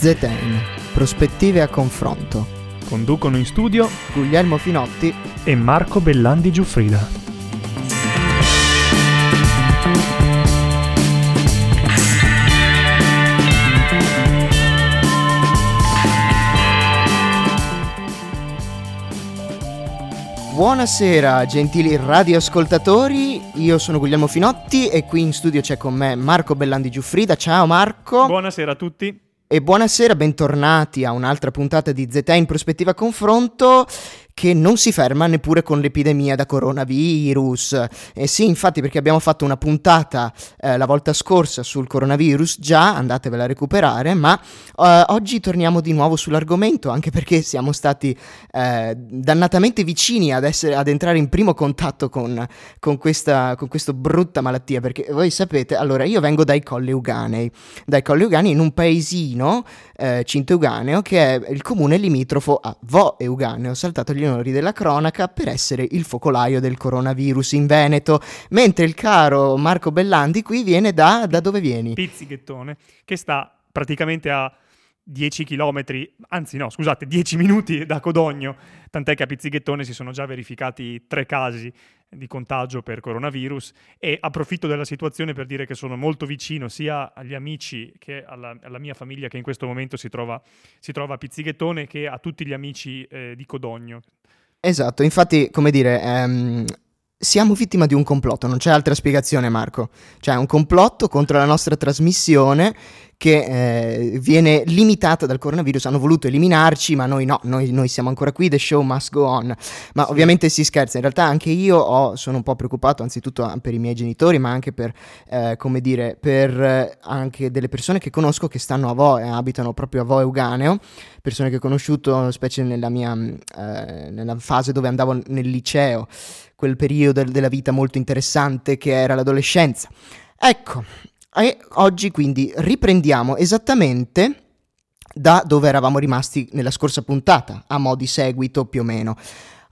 ZN, prospettive a confronto. Conducono in studio Guglielmo Finotti e Marco Bellandi Giuffrida. Buonasera gentili radioascoltatori, io sono Guglielmo Finotti e qui in studio c'è con me Marco Bellandi Giuffrida. Ciao Marco. Buonasera a tutti. E buonasera, bentornati a un'altra puntata di ZT in prospettiva confronto che non si ferma neppure con l'epidemia da coronavirus. Eh sì, infatti, perché abbiamo fatto una puntata eh, la volta scorsa sul coronavirus, già andatevela a recuperare, ma eh, oggi torniamo di nuovo sull'argomento, anche perché siamo stati eh, dannatamente vicini ad, essere, ad, entrare in primo contatto con, con, questa con questa brutta malattia, perché voi sapete, allora io vengo dai Colli Euganei, dai Colli Euganei in un paesino eh, Cinto Euganeo che è il comune limitrofo a Vo Euganeo, saltato gli onori della cronaca per essere il focolaio del coronavirus in Veneto, mentre il caro Marco Bellandi qui viene da, da dove vieni? Pizzighettone, che sta praticamente a 10 km, anzi no, scusate, 10 minuti da Codogno, tant'è che a Pizzighettone si sono già verificati tre casi di contagio per coronavirus e approfitto della situazione per dire che sono molto vicino sia agli amici che alla, alla mia famiglia che in questo momento si trova, si trova a Pizzighettone che a tutti gli amici eh, di Codogno. Esatto, infatti, come dire, ehm, siamo vittima di un complotto, non c'è altra spiegazione Marco. Cioè un complotto contro la nostra trasmissione che eh, viene limitata dal coronavirus, hanno voluto eliminarci, ma noi no, noi, noi, siamo ancora qui, the show must go on. Ma sì. ovviamente si scherza, in realtà anche io ho, sono un po' preoccupato, anzitutto per i miei genitori, ma anche per, eh, come dire, per eh, anche delle persone che conosco che stanno a Vo, e abitano proprio a Vo Euganeo, persone che ho conosciuto, specie nella mia, eh, nella fase dove andavo nel liceo, quel periodo della vita molto interessante che era l'adolescenza. Ecco, e oggi quindi riprendiamo esattamente da dove eravamo rimasti nella scorsa puntata, a mo' di seguito più o meno.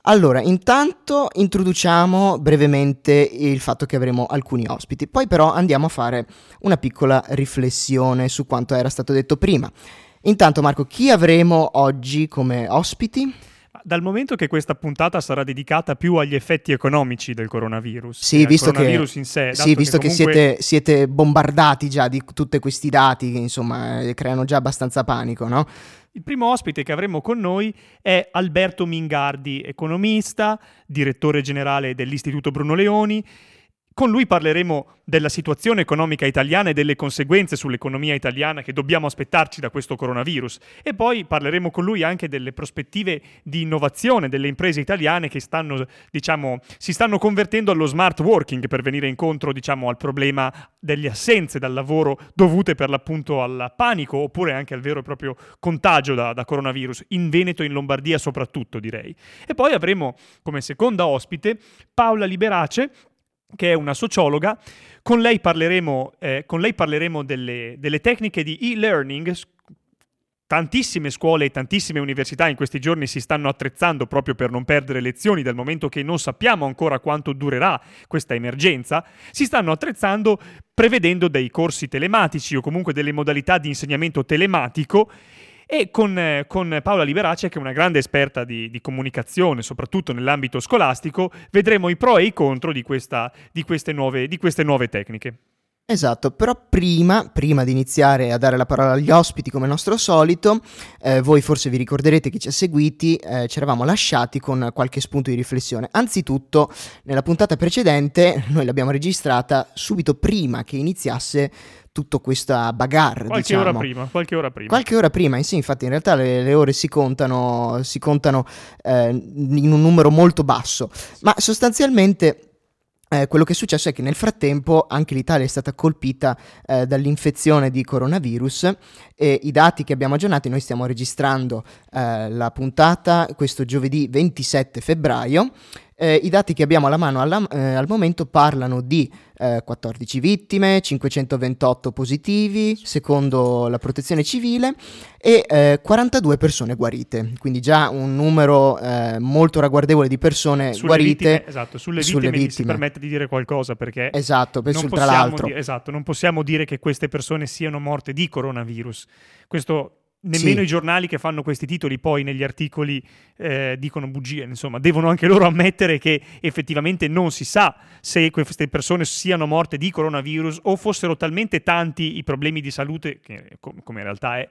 Allora, intanto introduciamo brevemente il fatto che avremo alcuni ospiti, poi però andiamo a fare una piccola riflessione su quanto era stato detto prima. Intanto Marco, chi avremo oggi come ospiti? Dal momento che questa puntata sarà dedicata più agli effetti economici del coronavirus, sì, visto coronavirus che, in sé, sì, visto che, comunque... che siete, siete, bombardati già di tutti questi dati che insomma eh, creano già abbastanza panico, no? Il primo ospite che avremo con noi è Alberto Mingardi, economista, direttore generale dell'Istituto Bruno Leoni con lui parleremo della situazione economica italiana e delle conseguenze sull'economia italiana che dobbiamo aspettarci da questo coronavirus e poi parleremo con lui anche delle prospettive di innovazione delle imprese italiane che stanno, diciamo, si stanno convertendo allo smart working per venire incontro diciamo, al problema delle assenze dal lavoro dovute per l'appunto al panico oppure anche al vero e proprio contagio da, da coronavirus, in Veneto e in Lombardia soprattutto direi. E poi avremo come seconda ospite Paola Liberace che è una sociologa. Con lei parleremo, eh, con lei parleremo delle, delle tecniche di e-learning Tantissime scuole e tantissime università in questi giorni si stanno attrezzando proprio per non perdere lezioni dal momento che non sappiamo ancora quanto durerà questa emergenza, si stanno attrezzando prevedendo dei corsi telematici o comunque delle modalità di insegnamento telematico e con, con Paola Liberace, che è una grande esperta di, di, comunicazione, soprattutto nell'ambito scolastico, vedremo i pro e i contro di, questa, di, queste, nuove, di queste nuove tecniche. Esatto, però prima, prima, di iniziare a dare la parola agli ospiti come nostro solito, eh, voi forse vi ricorderete che ci ha seguiti, eh, ci eravamo lasciati con qualche spunto di riflessione. Anzitutto, nella puntata precedente noi l'abbiamo registrata subito prima che iniziasse tutta questa bagarre. Qualche diciamo. ora prima, qualche ora prima. Qualche ora prima, sì, infatti in realtà le, le ore si contano, si contano eh, in un numero molto basso, ma sostanzialmente... Eh, quello che è successo è che nel frattempo anche l'Italia è stata colpita eh, dall'infezione di coronavirus e i dati che abbiamo aggiornati, noi stiamo registrando eh, la puntata questo giovedì 27 febbraio eh, I dati che abbiamo alla mano alla, eh, al momento parlano di eh, 14 vittime, 528 positivi, secondo la protezione civile, e 42 eh, persone guarite. Quindi già un numero eh, molto ragguardevole di persone sulle guarite. Vittime, esatto, sulle, sulle vittime, vittime, si permette di dire qualcosa perché... Esatto, per sul, tra l'altro. Di- esatto, non possiamo dire che queste persone siano morte di coronavirus. Questo nemmeno Sì. i giornali che fanno questi titoli poi negli articoli eh, dicono bugie, insomma, devono anche loro ammettere che effettivamente non si sa se queste persone siano morte di coronavirus o fossero talmente tanti i problemi di salute, che, com- come in realtà è,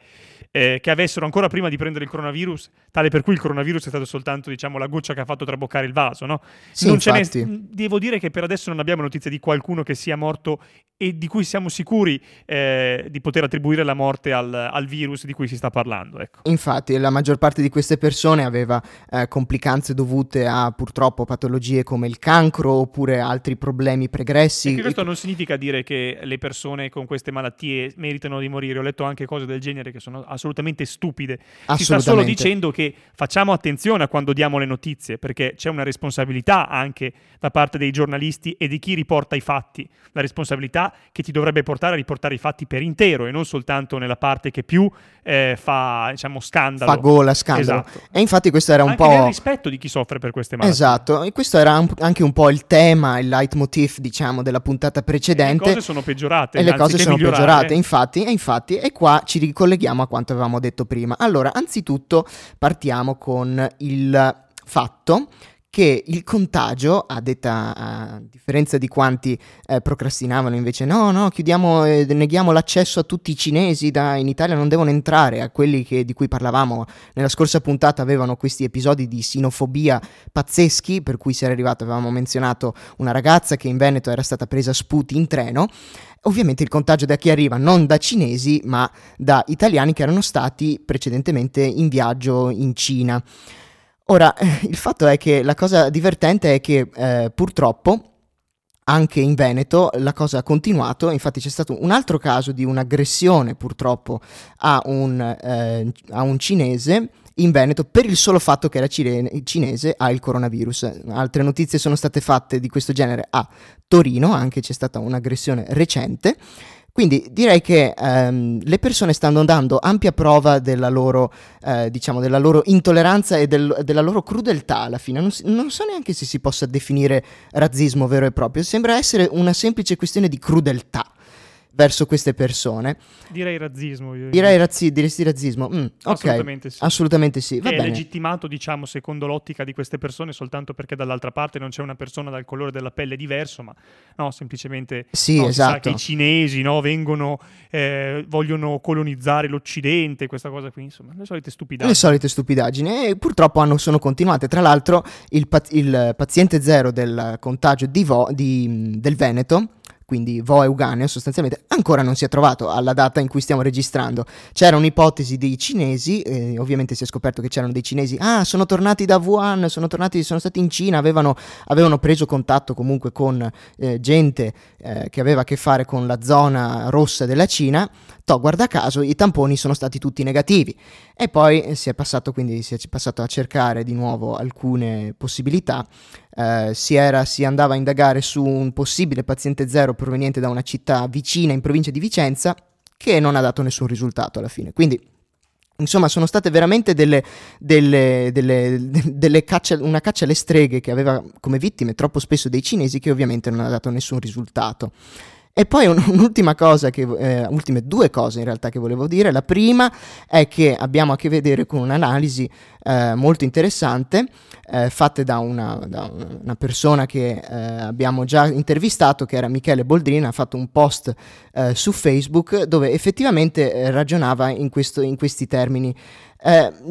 eh, che avessero ancora prima di prendere il coronavirus, tale per cui il coronavirus è stato soltanto, diciamo, la goccia che ha fatto traboccare il vaso, no? Sì, Non ce n'è- infatti. devo dire che per adesso non abbiamo notizie di qualcuno che sia morto e di cui siamo sicuri eh, di poter attribuire la morte al, al virus di cui si sta parlando. Ecco. Infatti, la maggior parte di queste persone aveva eh, complicanze dovute a purtroppo patologie come il cancro oppure altri problemi pregressi. E questo non significa dire che le persone con queste malattie meritano di morire. Ho letto anche cose del genere che sono assolutamente stupide. Si sta solo Assolutamente. dicendo che facciamo attenzione a quando diamo le notizie, perché c'è una responsabilità anche da parte dei giornalisti e di chi riporta i fatti. La responsabilità che ti dovrebbe portare a riportare i fatti per intero e non soltanto nella parte che più eh, fa, diciamo, scandalo. Fa gola, scandalo. Esatto. E infatti questo era un anche po'... rispetto di chi soffre per queste malattie. Esatto, e questo era un- anche un po' il tema, il leitmotiv, diciamo, della puntata E precedente. le cose sono peggiorate. E le cose sono migliorare. peggiorate, infatti, e infatti, e qua ci ricolleghiamo a quanto avevamo detto prima. Allora, anzitutto partiamo con il fatto che il contagio, a detta a differenza di quanti eh, procrastinavano invece, no, no, chiudiamo, eh, neghiamo l'accesso a tutti i cinesi da, in Italia, non devono entrare, a quelli che- di cui parlavamo nella scorsa puntata avevano questi episodi di sinofobia pazzeschi, per cui si era arrivato, avevamo menzionato una ragazza che in Veneto era stata presa a sputi in treno. Ovviamente il contagio da chi arriva non da cinesi, ma da italiani che erano stati precedentemente in viaggio in Cina. Ora, eh, il fatto è che la cosa divertente è che eh, purtroppo anche in Veneto la cosa ha continuato, infatti c'è stato un altro caso di un'aggressione purtroppo a un, eh, a un cinese in Veneto per il solo fatto che era cine- cinese ha il coronavirus. Altre notizie sono state fatte di questo genere a Torino, anche c'è stata un'aggressione recente. Quindi direi che ehm, le persone stanno dando ampia prova della loro, eh, diciamo, della loro intolleranza e del- della loro crudeltà alla fine. Non, non so neanche se si possa definire razzismo vero e proprio, sembra essere una semplice questione di crudeltà verso queste persone. Direi razzismo. io Direi razzi- diresti razzismo. Mm, Assolutamente sì. assolutamente sì. Va è bene. legittimato, diciamo, secondo l'ottica di queste persone, soltanto perché dall'altra parte non c'è una persona dal colore della pelle diverso, ma no, semplicemente Sì, no, esatto. che i cinesi no, vengono, eh, vogliono colonizzare l'Occidente, questa cosa qui, insomma, le solite stupidaggini. Le solite stupidaggini e purtroppo hanno- sono continuate. Tra l'altro, il, pa- il paziente zero del contagio di Vo- di- del Veneto, quindi Vo Euganeo sostanzialmente, ancora non si è trovato alla data in cui stiamo registrando. C'era un'ipotesi dei cinesi, eh, ovviamente si è scoperto che c'erano dei cinesi, ah, sono tornati da Wuhan, sono tornati, sono stati in Cina, avevano, avevano preso contatto comunque con eh, gente eh, che aveva a che fare con la zona rossa della Cina. To, guarda caso, i tamponi sono stati tutti negativi. E poi eh, si è passato, quindi si è passato a cercare di nuovo alcune possibilità. Eh, si, era, si andava a indagare su un possibile paziente zero proveniente da una città vicina in provincia di Vicenza, che non ha dato nessun risultato alla fine. Quindi, insomma, sono state veramente delle, delle, delle, delle caccia, una caccia alle streghe che aveva come vittime troppo spesso dei cinesi, che ovviamente non ha dato nessun risultato. E poi un- un'ultima cosa, che, eh, ultime due cose in realtà che volevo dire. La prima è che abbiamo a che vedere con un'analisi eh, molto interessante eh, fatte da una, da una persona che eh, abbiamo già intervistato, che era Michele Boldrin, ha fatto un post eh, su Facebook dove effettivamente eh, ragionava in, questo- in questi termini.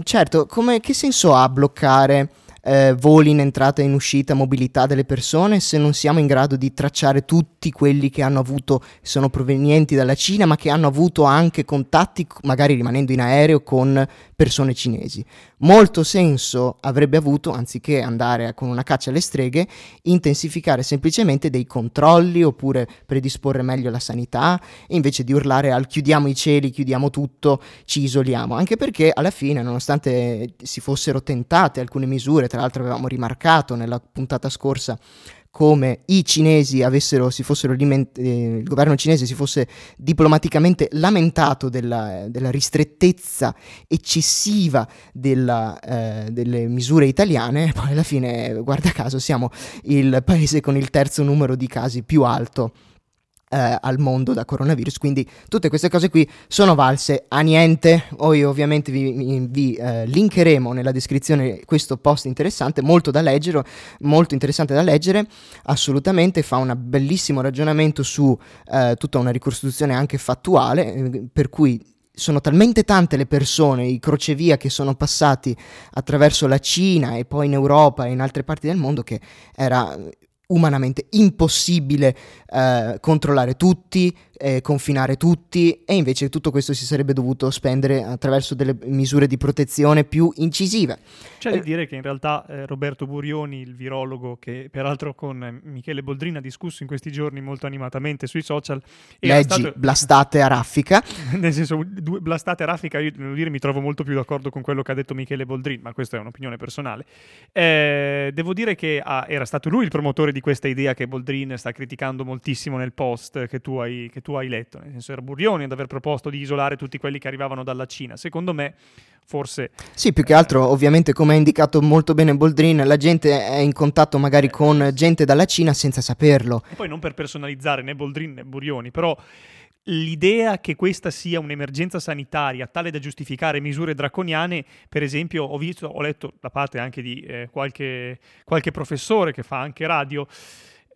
Certo, come, che senso ha bloccare eh, voli in entrata e in uscita, mobilità delle persone, se non siamo in grado di tracciare tutti quelli che hanno avuto, sono provenienti dalla Cina, ma che hanno avuto anche contatti, magari rimanendo in aereo, con persone cinesi. Molto senso avrebbe avuto, anziché andare con una caccia alle streghe, intensificare semplicemente dei controlli oppure predisporre meglio la sanità, invece di urlare al chiudiamo i cieli, chiudiamo tutto, ci isoliamo. Anche perché alla fine, nonostante si fossero tentate alcune misure, tra l'altro avevamo rimarcato nella puntata scorsa come i cinesi avessero, si fossero eh, il governo cinese si fosse diplomaticamente lamentato della, della ristrettezza eccessiva della, eh, delle misure italiane, poi alla fine, guarda caso, siamo il paese con il terzo numero di casi più alto eh, al mondo da coronavirus. Quindi tutte queste cose qui sono valse a niente. Poi ovviamente vi, vi eh, linkeremo nella descrizione questo post interessante, molto da leggere, molto interessante da leggere, assolutamente fa un bellissimo ragionamento su eh, tutta una ricostruzione anche fattuale, eh, per cui sono talmente tante le persone, i crocevia che sono passati attraverso la Cina e poi in Europa e in altre parti del mondo che era umanamente impossibile eh, controllare tutti, eh, confinare tutti e invece tutto questo si sarebbe dovuto spendere attraverso delle misure di protezione più incisive. C'è da eh, dire che in realtà eh, Roberto Burioni, il virologo che peraltro con Michele Boldrini ha discusso in questi giorni molto animatamente sui social, leggi stato... blastate a raffica. Nel senso, due blastate a raffica, io devo dire mi trovo molto più d'accordo con quello che ha detto Michele Boldrini, ma questa è un'opinione personale. Eh, devo dire che ah, era stato lui il promotore di questa idea che Boldrin sta criticando moltissimo nel post che tu hai, che tu hai letto, nel senso era Burioni ad aver proposto di isolare tutti quelli che arrivavano dalla Cina. Secondo me, forse... Sì, più che altro, ovviamente, come ha indicato molto bene Boldrin, la gente è in contatto magari con gente dalla Cina senza saperlo. E poi non per personalizzare né Boldrin né Burioni, però l'idea che questa sia un'emergenza sanitaria tale da giustificare misure draconiane, per esempio, ho, visto, ho letto da parte anche di eh, qualche, qualche professore che fa anche radio,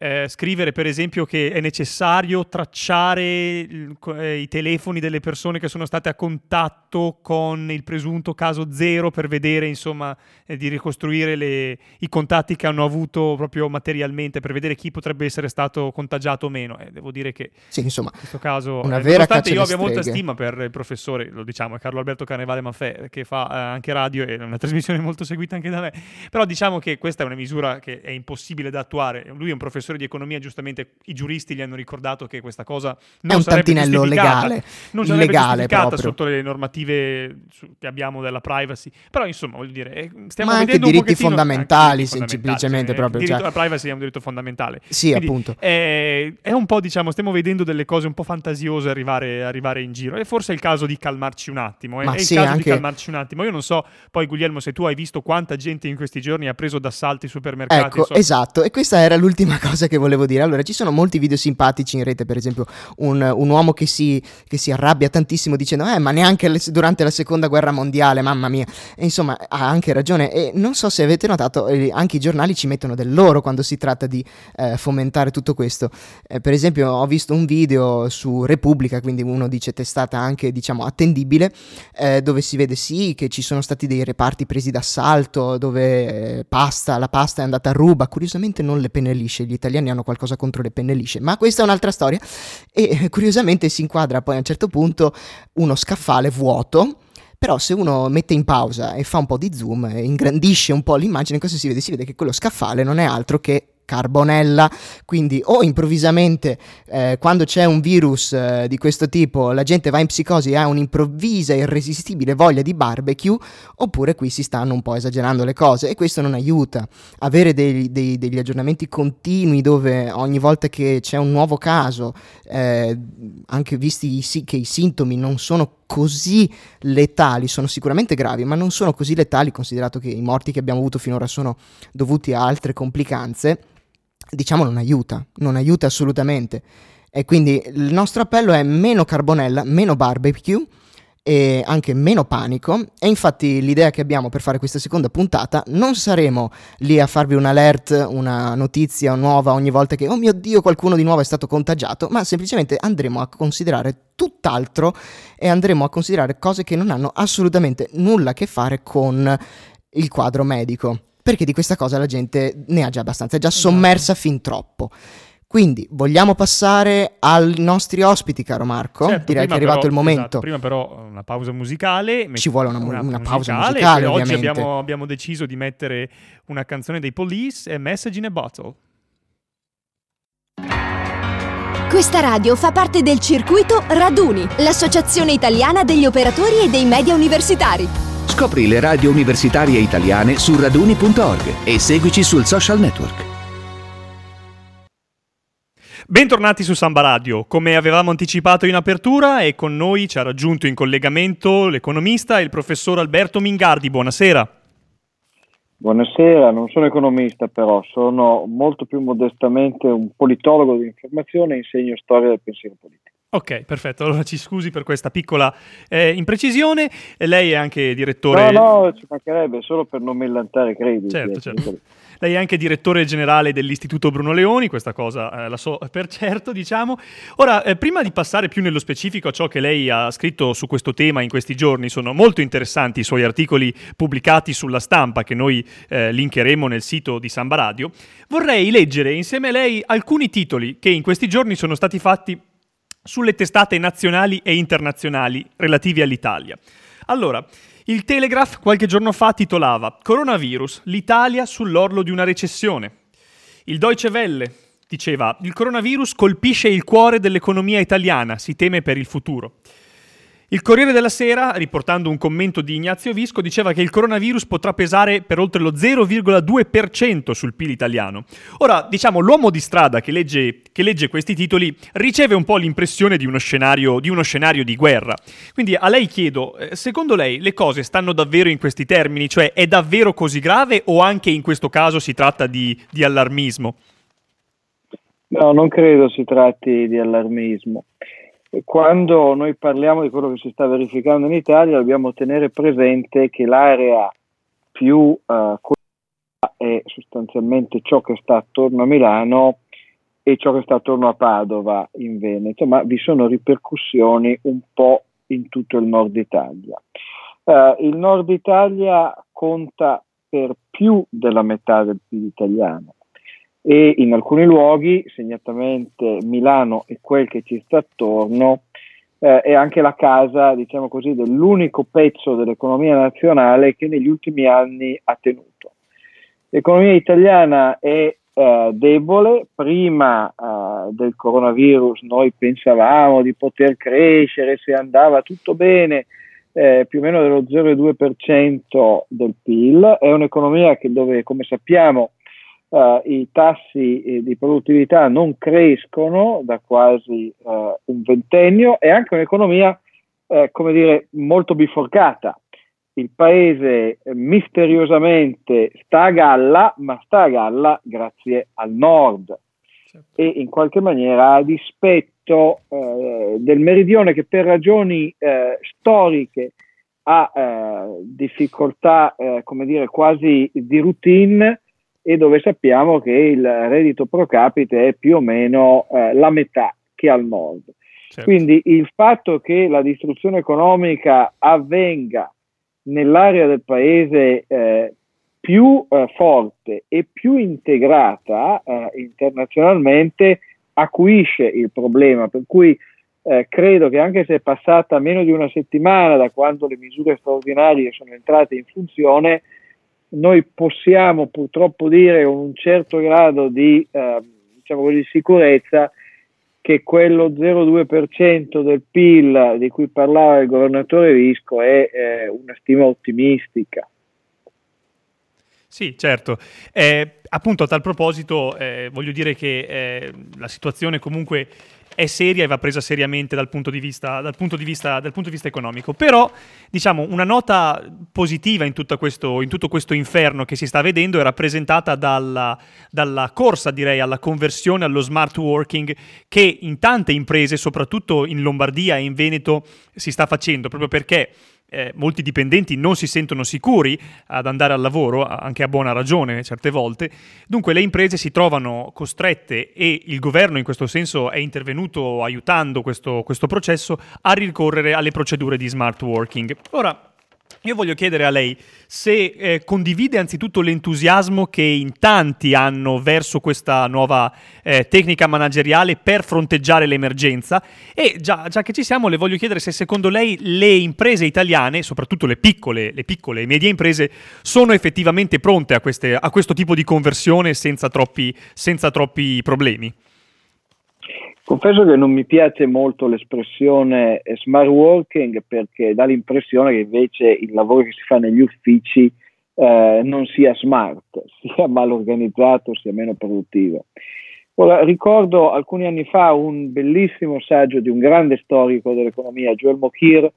eh, scrivere per esempio che è necessario tracciare eh, i telefoni delle persone che sono state a contatto con il presunto caso zero per vedere insomma eh, di ricostruire le, i contatti che hanno avuto proprio materialmente per vedere chi potrebbe essere stato contagiato o meno. Eh, devo dire che sì, insomma, in questo caso una eh, vera nonostante io abbia streghe. molta stima per il professore lo diciamo è Carlo Alberto Carnevale Maffè che fa anche radio e è una trasmissione molto seguita anche da me. Però diciamo che questa è una misura che è impossibile da attuare. Lui è un professore professore di economia, giustamente i giuristi gli hanno ricordato che questa cosa non è un sarebbe tantinello legale, non sarebbe illegale proprio. sotto le normative che abbiamo della privacy. Però insomma, voglio dire, eh, stiamo Ma anche diritti fondamentali, anche diritti semplicemente eh, proprio. Il diritto cioè... alla privacy è un diritto fondamentale. Sì, Quindi, appunto. È, è, un po', diciamo, stiamo vedendo delle cose un po' fantasiose arrivare, arrivare in giro. E forse è il caso di calmarci un attimo. Eh. Ma è sì, il caso anche... di calmarci un attimo. Io non so, poi Guglielmo, se tu hai visto quanta gente in questi giorni ha preso d'assalto i supermercati. Ecco, so... esatto. E questa era l'ultima cosa che volevo dire. Allora, ci sono molti video simpatici in rete, per esempio un, un uomo che si, che si, arrabbia tantissimo dicendo eh ma neanche le, durante la seconda guerra mondiale, mamma mia. E insomma ha anche ragione e non so se avete notato, eh, anche i giornali ci mettono del loro quando si tratta di eh, fomentare tutto questo. Eh, per esempio ho visto un video su Repubblica, quindi uno dice testata anche diciamo attendibile, eh, dove si vede sì che ci sono stati dei reparti presi d'assalto, dove eh, pasta, la pasta è andata a ruba, curiosamente non le penne lisce, gli italiani hanno qualcosa contro le penne lisce, ma questa è un'altra storia e curiosamente si inquadra poi a un certo punto uno scaffale vuoto però se uno mette in pausa e fa un po' di zoom e ingrandisce un po' l'immagine, cosa si vede? Si vede che quello scaffale non è altro che carbonella, quindi o improvvisamente eh, quando c'è un virus eh, di questo tipo la gente va in psicosi e ha un'improvvisa irresistibile voglia di barbecue, oppure qui si stanno un po' esagerando le cose e questo non aiuta. Avere dei, dei, degli aggiornamenti continui dove ogni volta che c'è un nuovo caso, eh, anche visti che i sintomi non sono così letali, sono sicuramente gravi, ma non sono così letali considerato che i morti che abbiamo avuto finora sono dovuti a altre complicanze diciamo non aiuta, non aiuta assolutamente. E quindi il nostro appello è meno carbonella, meno barbecue e anche meno panico e infatti l'idea che abbiamo per fare questa seconda puntata non saremo lì a farvi un alert, una notizia nuova ogni volta che oh mio dio qualcuno di nuovo è stato contagiato, ma semplicemente andremo a considerare tutt'altro e andremo a considerare cose che non hanno assolutamente nulla a che fare con il quadro medico perché di questa cosa la gente ne ha già abbastanza, è già esatto. sommersa fin troppo. Quindi vogliamo passare ai nostri ospiti, caro Marco? Certo, Direi che è arrivato però, il momento. Esatto, prima però una pausa musicale. Ci vuole una, una, una pausa musicale, Oggi abbiamo, abbiamo, deciso di mettere una canzone dei Police e Message in a Bottle. Questa radio fa parte del circuito Raduni, l'associazione italiana degli operatori e dei media universitari. Scopri le radio universitarie italiane su raduni.org e seguici sul social network. Bentornati su Samba Radio. Come avevamo anticipato in apertura, e con noi ci ha raggiunto in collegamento l'economista e il professor Alberto Mingardi. Buonasera. Buonasera, non sono economista però, sono molto più modestamente un politologo di informazione e insegno storia del pensiero politico. Ok, perfetto. Allora ci scusi per questa piccola eh, imprecisione. Lei è anche direttore. No, no, ci mancherebbe solo per non millantare crediti. Certo, eh, certo. Lei è anche direttore generale dell'Istituto Bruno Leoni, questa cosa eh, la so per certo, diciamo. Ora, eh, prima di passare più nello specifico a ciò che lei ha scritto su questo tema in questi giorni, sono molto interessanti i suoi articoli pubblicati sulla stampa che noi eh, linkeremo nel sito di Samba Radio. Vorrei leggere insieme a lei alcuni titoli che in questi giorni sono stati fatti sulle testate nazionali e internazionali relativi all'Italia. Allora, il Telegraph qualche giorno fa titolava Coronavirus, l'Italia sull'orlo di una recessione. Il Deutsche Welle diceva il coronavirus colpisce il cuore dell'economia italiana, si teme per il futuro. Il Corriere della Sera, riportando un commento di Ignazio Visco, diceva che il coronavirus potrà pesare per oltre lo 0,2% sul PIL italiano. Ora, diciamo, l'uomo di strada che legge, che legge questi titoli riceve un po' l'impressione di uno, scenario, di uno scenario di guerra. Quindi a lei chiedo, eh, secondo lei le cose stanno davvero in questi termini? Cioè è davvero così grave o anche in questo caso si tratta di, di allarmismo? No, non credo si tratti di allarmismo quando noi parliamo di quello che si sta verificando in Italia dobbiamo tenere presente che l'area più uh, è sostanzialmente ciò che sta attorno a Milano e ciò che sta attorno a Padova in Veneto, ma vi sono ripercussioni un po' in tutto il nord Italia. Uh, il nord Italia conta per più della metà del PIL italiano e in alcuni luoghi, segnatamente Milano e quel che ci sta attorno, eh, è anche la casa, diciamo così, dell'unico pezzo dell'economia nazionale che negli ultimi anni ha tenuto. L'economia italiana è eh, debole, prima eh, del coronavirus noi pensavamo di poter crescere se andava tutto bene, eh, più o meno dello 0,2% del PIL, è un'economia che dove, come sappiamo, Uh, i tassi eh, di produttività non crescono da quasi uh, un ventennio e anche un'economia, eh, come dire, molto biforcata. Il paese eh, misteriosamente sta a galla, ma sta a galla grazie al nord certo. e in qualche maniera a dispetto del meridione che per ragioni storiche ha difficoltà, come dire, quasi di routine e dove sappiamo che il reddito pro capite è più o meno eh, la metà che al nord. Certo. Quindi il fatto che la distruzione economica avvenga nell'area del paese eh, più eh, forte e più integrata eh, internazionalmente acuisce il problema, per cui eh, credo che anche se è passata meno di una settimana da quando le misure straordinarie sono entrate in funzione, noi possiamo purtroppo dire con un certo grado di eh, diciamo così, sicurezza che quello 0,2% del PIL di cui parlava il governatore Visco è eh, una stima ottimistica. Sì, certo. Eh, appunto a tal proposito eh, voglio dire che eh, la situazione comunque è seria e va presa seriamente dal punto, vista, dal, punto vista, dal punto di vista, economico. Però, diciamo, una nota positiva in, questo, in, tutto questo inferno che si sta vedendo è rappresentata dalla, dalla, corsa, direi, alla conversione allo smart working che in tante imprese, soprattutto in Lombardia e in Veneto, si sta facendo, proprio perché eh, molti dipendenti non si sentono sicuri ad andare al lavoro, anche a buona ragione certe volte. Dunque le imprese si trovano costrette e il governo in questo senso è intervenuto aiutando questo, questo processo a ricorrere alle procedure di smart working. Ora, io voglio chiedere a lei se eh, condivide anzitutto l'entusiasmo che in tanti hanno verso questa nuova eh, tecnica manageriale per fronteggiare l'emergenza e già, già, che ci siamo le voglio chiedere se secondo lei le imprese italiane, soprattutto le piccole, le piccole e medie imprese, sono effettivamente pronte a, queste, a questo tipo di conversione senza troppi, senza troppi problemi. Confesso che non mi piace molto l'espressione smart working perché dà l'impressione che invece il lavoro che si fa negli uffici eh, non sia smart, sia mal organizzato, sia meno produttivo. Ora, ricordo alcuni anni fa un bellissimo saggio di un grande storico dell'economia, Joel Mokyr,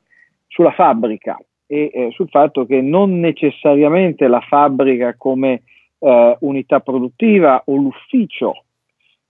sulla fabbrica e eh, sul fatto che non necessariamente la fabbrica come eh, unità produttiva o l'ufficio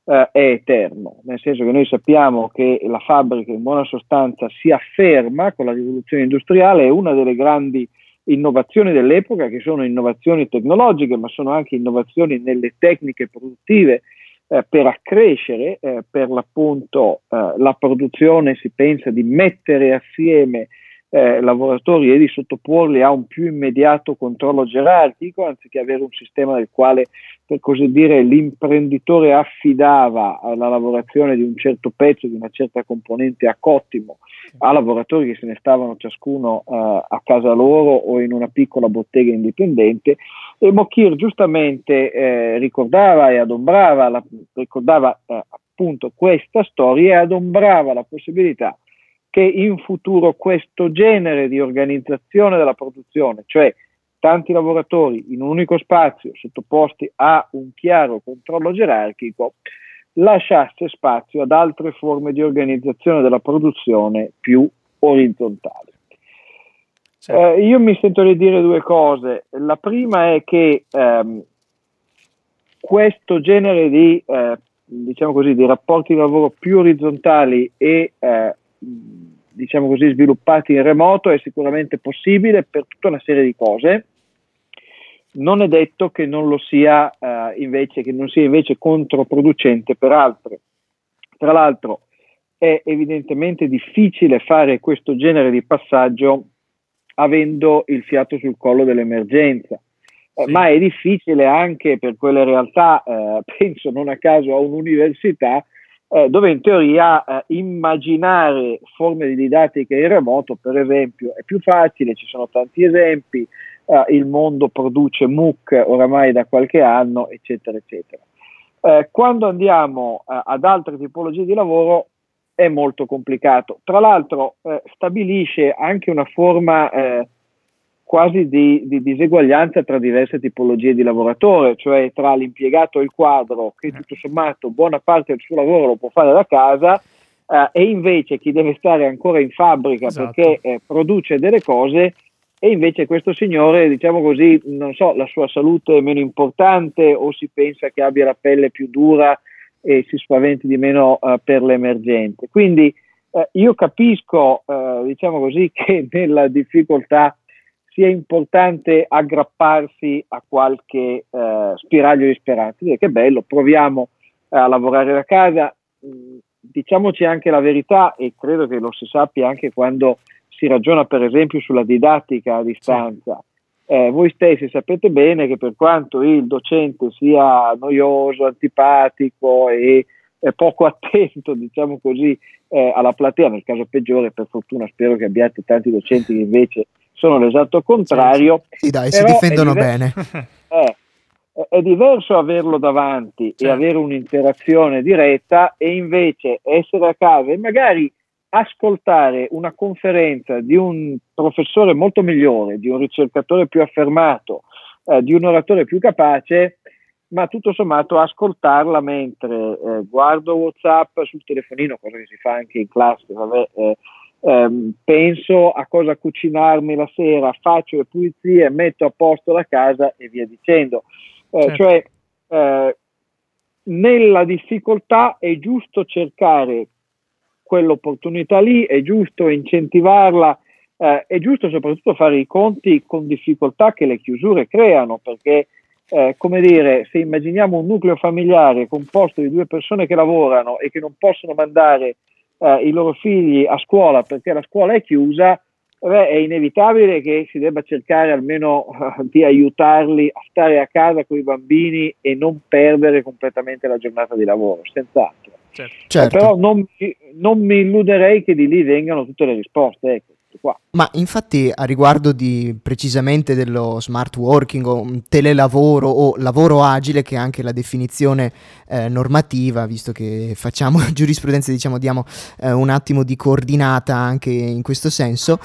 eh, è eterno, nel senso che noi sappiamo che la fabbrica in buona sostanza si afferma con la rivoluzione industriale, è una delle grandi innovazioni dell'epoca che sono innovazioni tecnologiche, ma sono anche innovazioni nelle tecniche produttive eh, per accrescere eh, per l'appunto eh, la produzione, si pensa di mettere assieme eh, lavoratori e di sottoporli a un più immediato controllo gerarchico, anziché avere un sistema nel quale, per così dire, l'imprenditore affidava la lavorazione di un certo pezzo, di una certa componente a cottimo a lavoratori che se ne stavano ciascuno uh, a casa loro o in una piccola bottega indipendente. E Mokir giustamente eh, ricordava e adombrava, la, ricordava eh, appunto questa storia e adombrava la possibilità che in futuro questo genere di organizzazione della produzione, cioè tanti lavoratori in un unico spazio sottoposti a un chiaro controllo gerarchico, lasciasse spazio ad altre forme di organizzazione della produzione più orizzontali. Certo. Eh, io mi sento di dire due cose. La prima è che ehm, questo genere di, eh, diciamo così, di rapporti di lavoro più orizzontali e eh, diciamo così, sviluppati in remoto è sicuramente possibile per tutta una serie di cose. Non è detto che non lo sia eh, invece, che non sia invece controproducente per altre. Tra l'altro è evidentemente difficile fare questo genere di passaggio avendo il fiato sul collo dell'emergenza. Eh, sì. ma è difficile anche per quelle realtà, eh, penso non a caso a un'università, eh, dove in teoria eh, immaginare forme di didattica in remoto, per esempio, è più facile, ci sono tanti esempi, eh, il mondo produce MOOC oramai da qualche anno, eccetera, eccetera. Eh, quando andiamo eh, ad altre tipologie di lavoro è molto complicato. Tra l'altro eh, stabilisce anche una forma quasi di, di, diseguaglianza tra diverse tipologie di lavoratore, cioè tra l'impiegato e il quadro, che tutto sommato buona parte del suo lavoro lo può fare da casa, eh, e invece chi deve stare ancora in fabbrica esatto. perché eh, produce delle cose, e invece questo signore, diciamo così, non so, la sua salute è meno importante o si pensa che abbia la pelle più dura e si spaventi di meno uh, per l'emergenza. Quindi uh, io capisco, uh, diciamo così, che nella difficoltà sia importante aggrapparsi a qualche eh, spiraglio di speranza. Dire che bello, proviamo eh, a lavorare da casa. Mm, diciamoci anche la verità e credo che lo si sappia anche quando si ragiona per esempio sulla didattica a distanza. Sì. Eh, voi stessi sapete bene che per quanto il docente sia noioso, antipatico e poco attento, diciamo così, eh, alla platea, nel caso peggiore, per fortuna spero che abbiate tanti docenti che invece sono l'esatto contrario. Sì, dai, si difendono diver- bene. È, è, diverso averlo davanti certo. e avere un'interazione diretta e invece essere a casa e magari ascoltare una conferenza di un professore molto migliore, di un ricercatore più affermato, eh, di un oratore più capace, ma tutto sommato ascoltarla mentre eh, guardo WhatsApp sul telefonino, cosa che si fa anche in classe, vabbè, eh, ehm, penso a cosa cucinarmi la sera, faccio le pulizie, metto a posto la casa e via dicendo. Eh, certo. Cioè, eh, nella difficoltà è giusto cercare quell'opportunità lì, è giusto incentivarla, eh, è giusto soprattutto fare i conti con difficoltà che le chiusure creano, perché eh, come dire, se immaginiamo un nucleo familiare composto di due persone che lavorano e che non possono mandare eh, i loro figli a scuola perché la scuola è chiusa, beh, è inevitabile che si debba cercare almeno uh, di aiutarli a stare a casa con i bambini e non perdere completamente la giornata di lavoro, senz'altro. Certo. certo. però non, non, mi illuderei che di lì vengano tutte le risposte. Ecco qua. Ma infatti a riguardo di precisamente dello smart working o telelavoro o lavoro agile, che è anche la definizione eh, normativa, visto che facciamo giurisprudenza, diciamo, diamo eh, un attimo di coordinata anche in questo senso.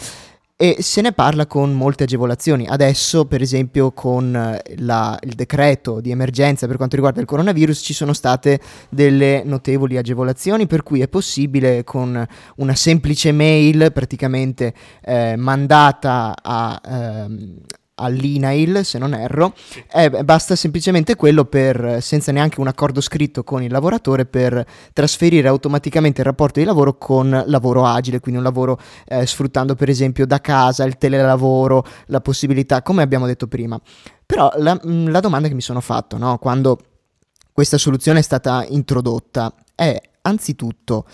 E se ne parla con molte agevolazioni. Adesso, per esempio, con eh, la, il decreto di emergenza per quanto riguarda il coronavirus ci sono state delle notevoli agevolazioni per cui è possibile con una semplice mail praticamente eh, mandata a, ehm, all'INAIL, se non erro, eh, basta semplicemente quello per, senza neanche un accordo scritto con il lavoratore, per trasferire automaticamente il rapporto di lavoro con lavoro agile, quindi un lavoro eh, sfruttando per esempio da casa, il telelavoro, la possibilità, come abbiamo detto prima. Però la, mm, la domanda che mi sono fatto, no, quando questa soluzione è stata introdotta, è anzitutto,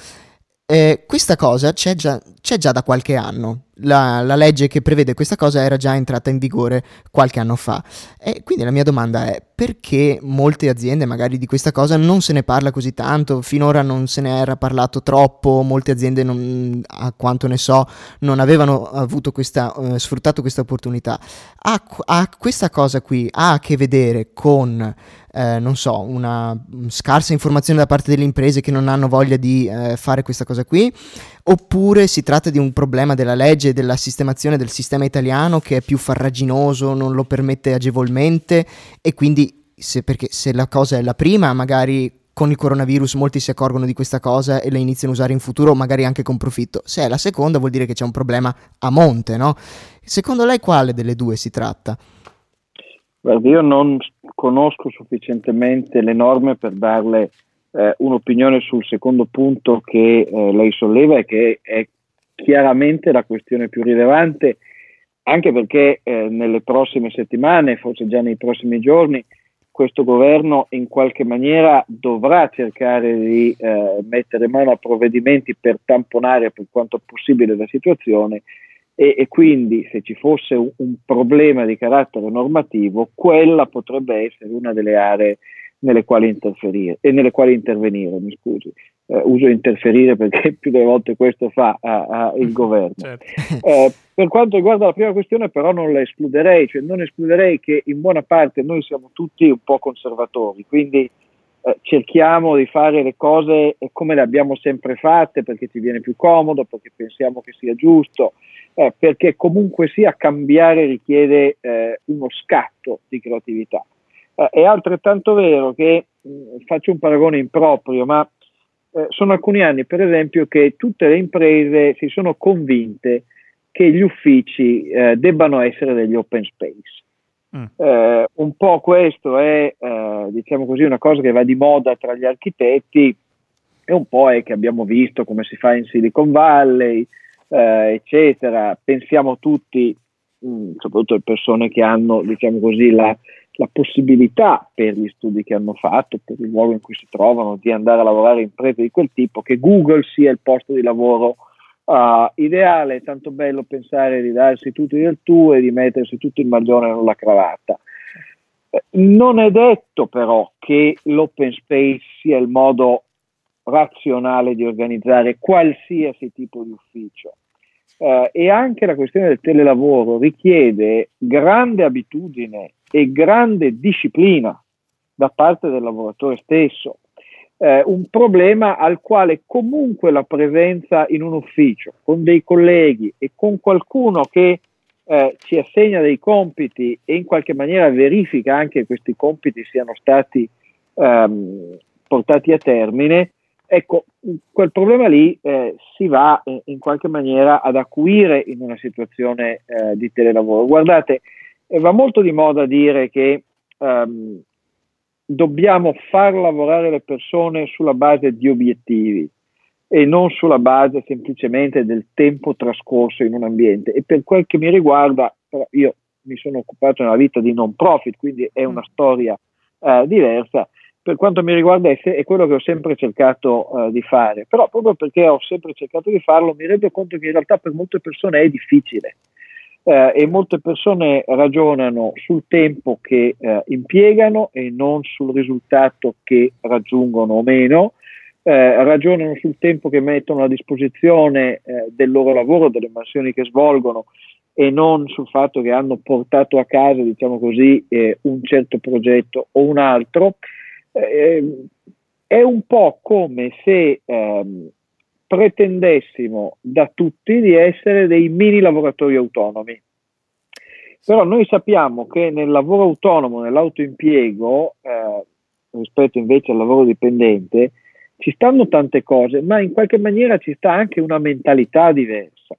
eh, questa cosa c'è già, c'è già da qualche anno, la, la, legge che prevede questa cosa era già entrata in vigore qualche anno fa. E quindi la mia domanda è perché molte aziende magari di questa cosa non se ne parla così tanto? Finora non se ne era parlato troppo, molte aziende non, a quanto ne so non avevano questa, uh, sfruttato questa opportunità. Ha, ha, questa cosa qui ha a che vedere con... Eh, non so, una scarsa informazione da parte delle imprese che non hanno voglia di eh, fare questa cosa qui, oppure si tratta di un problema della legge e della sistemazione del sistema italiano che è più farraginoso, non lo permette agevolmente e quindi se, perché se la cosa è la prima, magari con il coronavirus molti si accorgono di questa cosa e la iniziano a usare in futuro, magari anche con profitto. Se è la seconda vuol dire che c'è un problema a monte, no? Secondo lei quale delle due si tratta? Guarda, io non conosco sufficientemente le norme per darle eh, un'opinione sul secondo punto che eh, lei solleva e che è chiaramente la questione più rilevante, anche perché eh, nelle prossime settimane, forse già nei prossimi giorni, questo governo in qualche maniera dovrà cercare di eh, mettere mano a provvedimenti per tamponare per quanto possibile la situazione e, e quindi se ci fosse un, un, problema di carattere normativo, quella potrebbe essere una delle aree nelle quali interferire e nelle quali intervenire, mi scusi. Eh, uso interferire perché più delle volte questo fa a, a il governo. Certo. Eh, per quanto riguarda la prima questione, però, non la escluderei, cioè non escluderei che in buona parte noi siamo tutti un po' conservatori, quindi eh, cerchiamo di fare le cose come le abbiamo sempre fatte perché ci viene più comodo, perché pensiamo che sia giusto, eh, perché comunque sia cambiare richiede eh, uno scatto di creatività. Eh, è altrettanto vero che, mh, mm, faccio un paragone improprio, ma eh, sono alcuni anni per esempio che tutte le imprese si sono convinte che gli uffici eh, debbano essere degli open space. Mm. Eh, un po' questo è, eh, diciamo così, una cosa che va di moda tra gli architetti e un po' è che abbiamo visto come si fa in Silicon Valley, eh, eccetera. Pensiamo tutti, mh, mm, soprattutto le persone che hanno, diciamo così, la, la possibilità per gli studi che hanno fatto, per il luogo in cui si trovano, di andare a lavorare in imprese di quel tipo, che Google sia il posto di lavoro uh, ideale, è tanto bello pensare di darsi tutti del tuo e di mettersi tutto il maglione nella cravatta. Eh, non è detto però che l'open space sia il modo razionale di organizzare qualsiasi tipo di ufficio. Uh, e anche la questione del telelavoro richiede grande abitudine e grande disciplina da parte del lavoratore stesso. Eh, un problema al quale comunque la presenza in un ufficio con dei colleghi e con qualcuno che eh, ci assegna dei compiti e in qualche maniera verifica anche che questi compiti siano stati ehm, portati a termine, ecco, quel problema lì eh, si va in, in, qualche maniera ad acuire in una situazione eh, di telelavoro. Guardate, e va molto di moda dire che um, dobbiamo far lavorare le persone sulla base di obiettivi e non sulla base semplicemente del tempo trascorso in un ambiente. E per quel che mi riguarda, io mi sono occupato nella vita di non profit, quindi è una mm. storia uh, diversa. Per quanto mi riguarda è, quello che ho sempre cercato uh, di fare, però proprio perché ho sempre cercato di farlo mi rendo conto che in realtà per molte persone è difficile eh, e molte persone ragionano sul tempo che eh, impiegano e non sul risultato che raggiungono o meno, eh, ragionano sul tempo che mettono a disposizione eh, del loro lavoro, delle mansioni che svolgono e non sul fatto che hanno portato a casa, diciamo così, eh, un certo progetto o un altro. Eh, è un po' come se ehm, pretendessimo da tutti di essere dei mini lavoratori autonomi. Però noi sappiamo che nel lavoro autonomo, nell'autoimpiego, eh, rispetto invece al lavoro dipendente, ci stanno tante cose, ma in qualche maniera ci sta anche una mentalità diversa.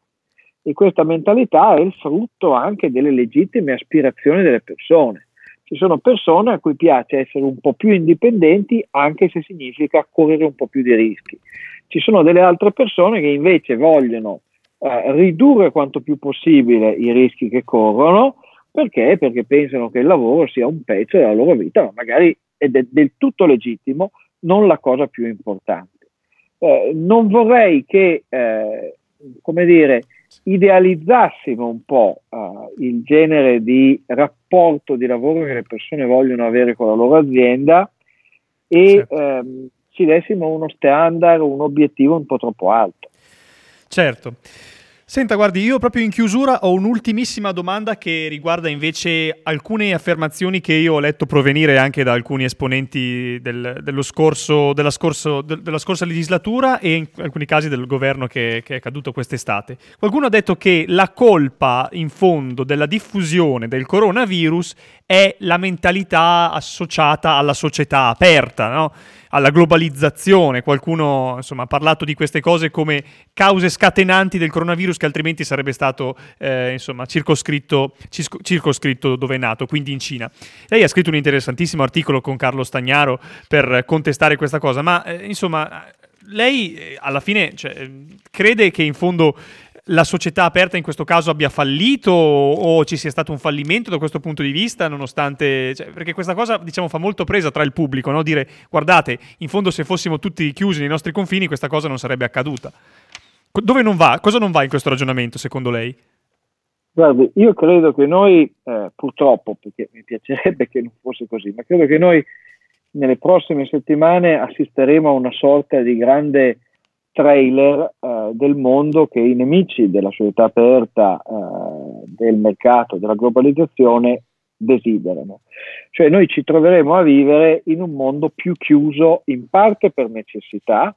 E questa mentalità è il frutto anche delle legittime aspirazioni delle persone. Ci sono persone a cui piace essere un po' più indipendenti, anche se significa correre un po' più di rischi. Ci sono delle altre persone che invece vogliono eh, ridurre quanto più possibile i rischi che corrono, perché? Perché pensano che il lavoro sia un pezzo della loro vita, ma magari è del tutto legittimo, non la cosa più importante. Eh, non vorrei che, eh, come dire, idealizzassimo un po' uh, il genere di rapporto di lavoro che le persone vogliono avere con la loro azienda e certo. ehm, ci dessimo uno standard, un obiettivo un po' troppo alto. Certo. Senta, guardi, io proprio in chiusura ho un'ultimissima domanda che riguarda invece alcune affermazioni che io ho letto provenire anche da alcuni esponenti del, dello scorso, della, scorso, de, della, scorsa legislatura e in alcuni casi del governo che, che, è caduto quest'estate. Qualcuno ha detto che la colpa in fondo della diffusione del coronavirus è la mentalità associata alla società aperta, no? Alla globalizzazione. Qualcuno insomma, ha parlato di queste cose come cause scatenanti del coronavirus che altrimenti sarebbe stato eh, insomma, circoscritto, circoscritto dove è nato, quindi in Cina. Lei ha scritto un interessantissimo articolo con Carlo Stagnaro per contestare questa cosa, ma eh, insomma lei eh, alla fine cioè, crede che in fondo la società aperta in questo caso abbia fallito o ci sia stato un fallimento da questo punto di vista, nonostante... Cioè, perché questa cosa, diciamo, fa molto presa tra il pubblico, no? Dire, guardate, in fondo se fossimo tutti chiusi nei nostri confini questa cosa non sarebbe accaduta. Dove non va? Cosa non va in questo ragionamento, secondo lei? Guardi, io credo che noi, eh, purtroppo, perché mi piacerebbe che non fosse così, ma credo che noi nelle prossime settimane assisteremo a una sorta di grande trailer eh, del mondo che i nemici della società aperta, eh, del mercato, della globalizzazione desiderano. Cioè noi ci troveremo a vivere in un mondo più chiuso in parte per necessità,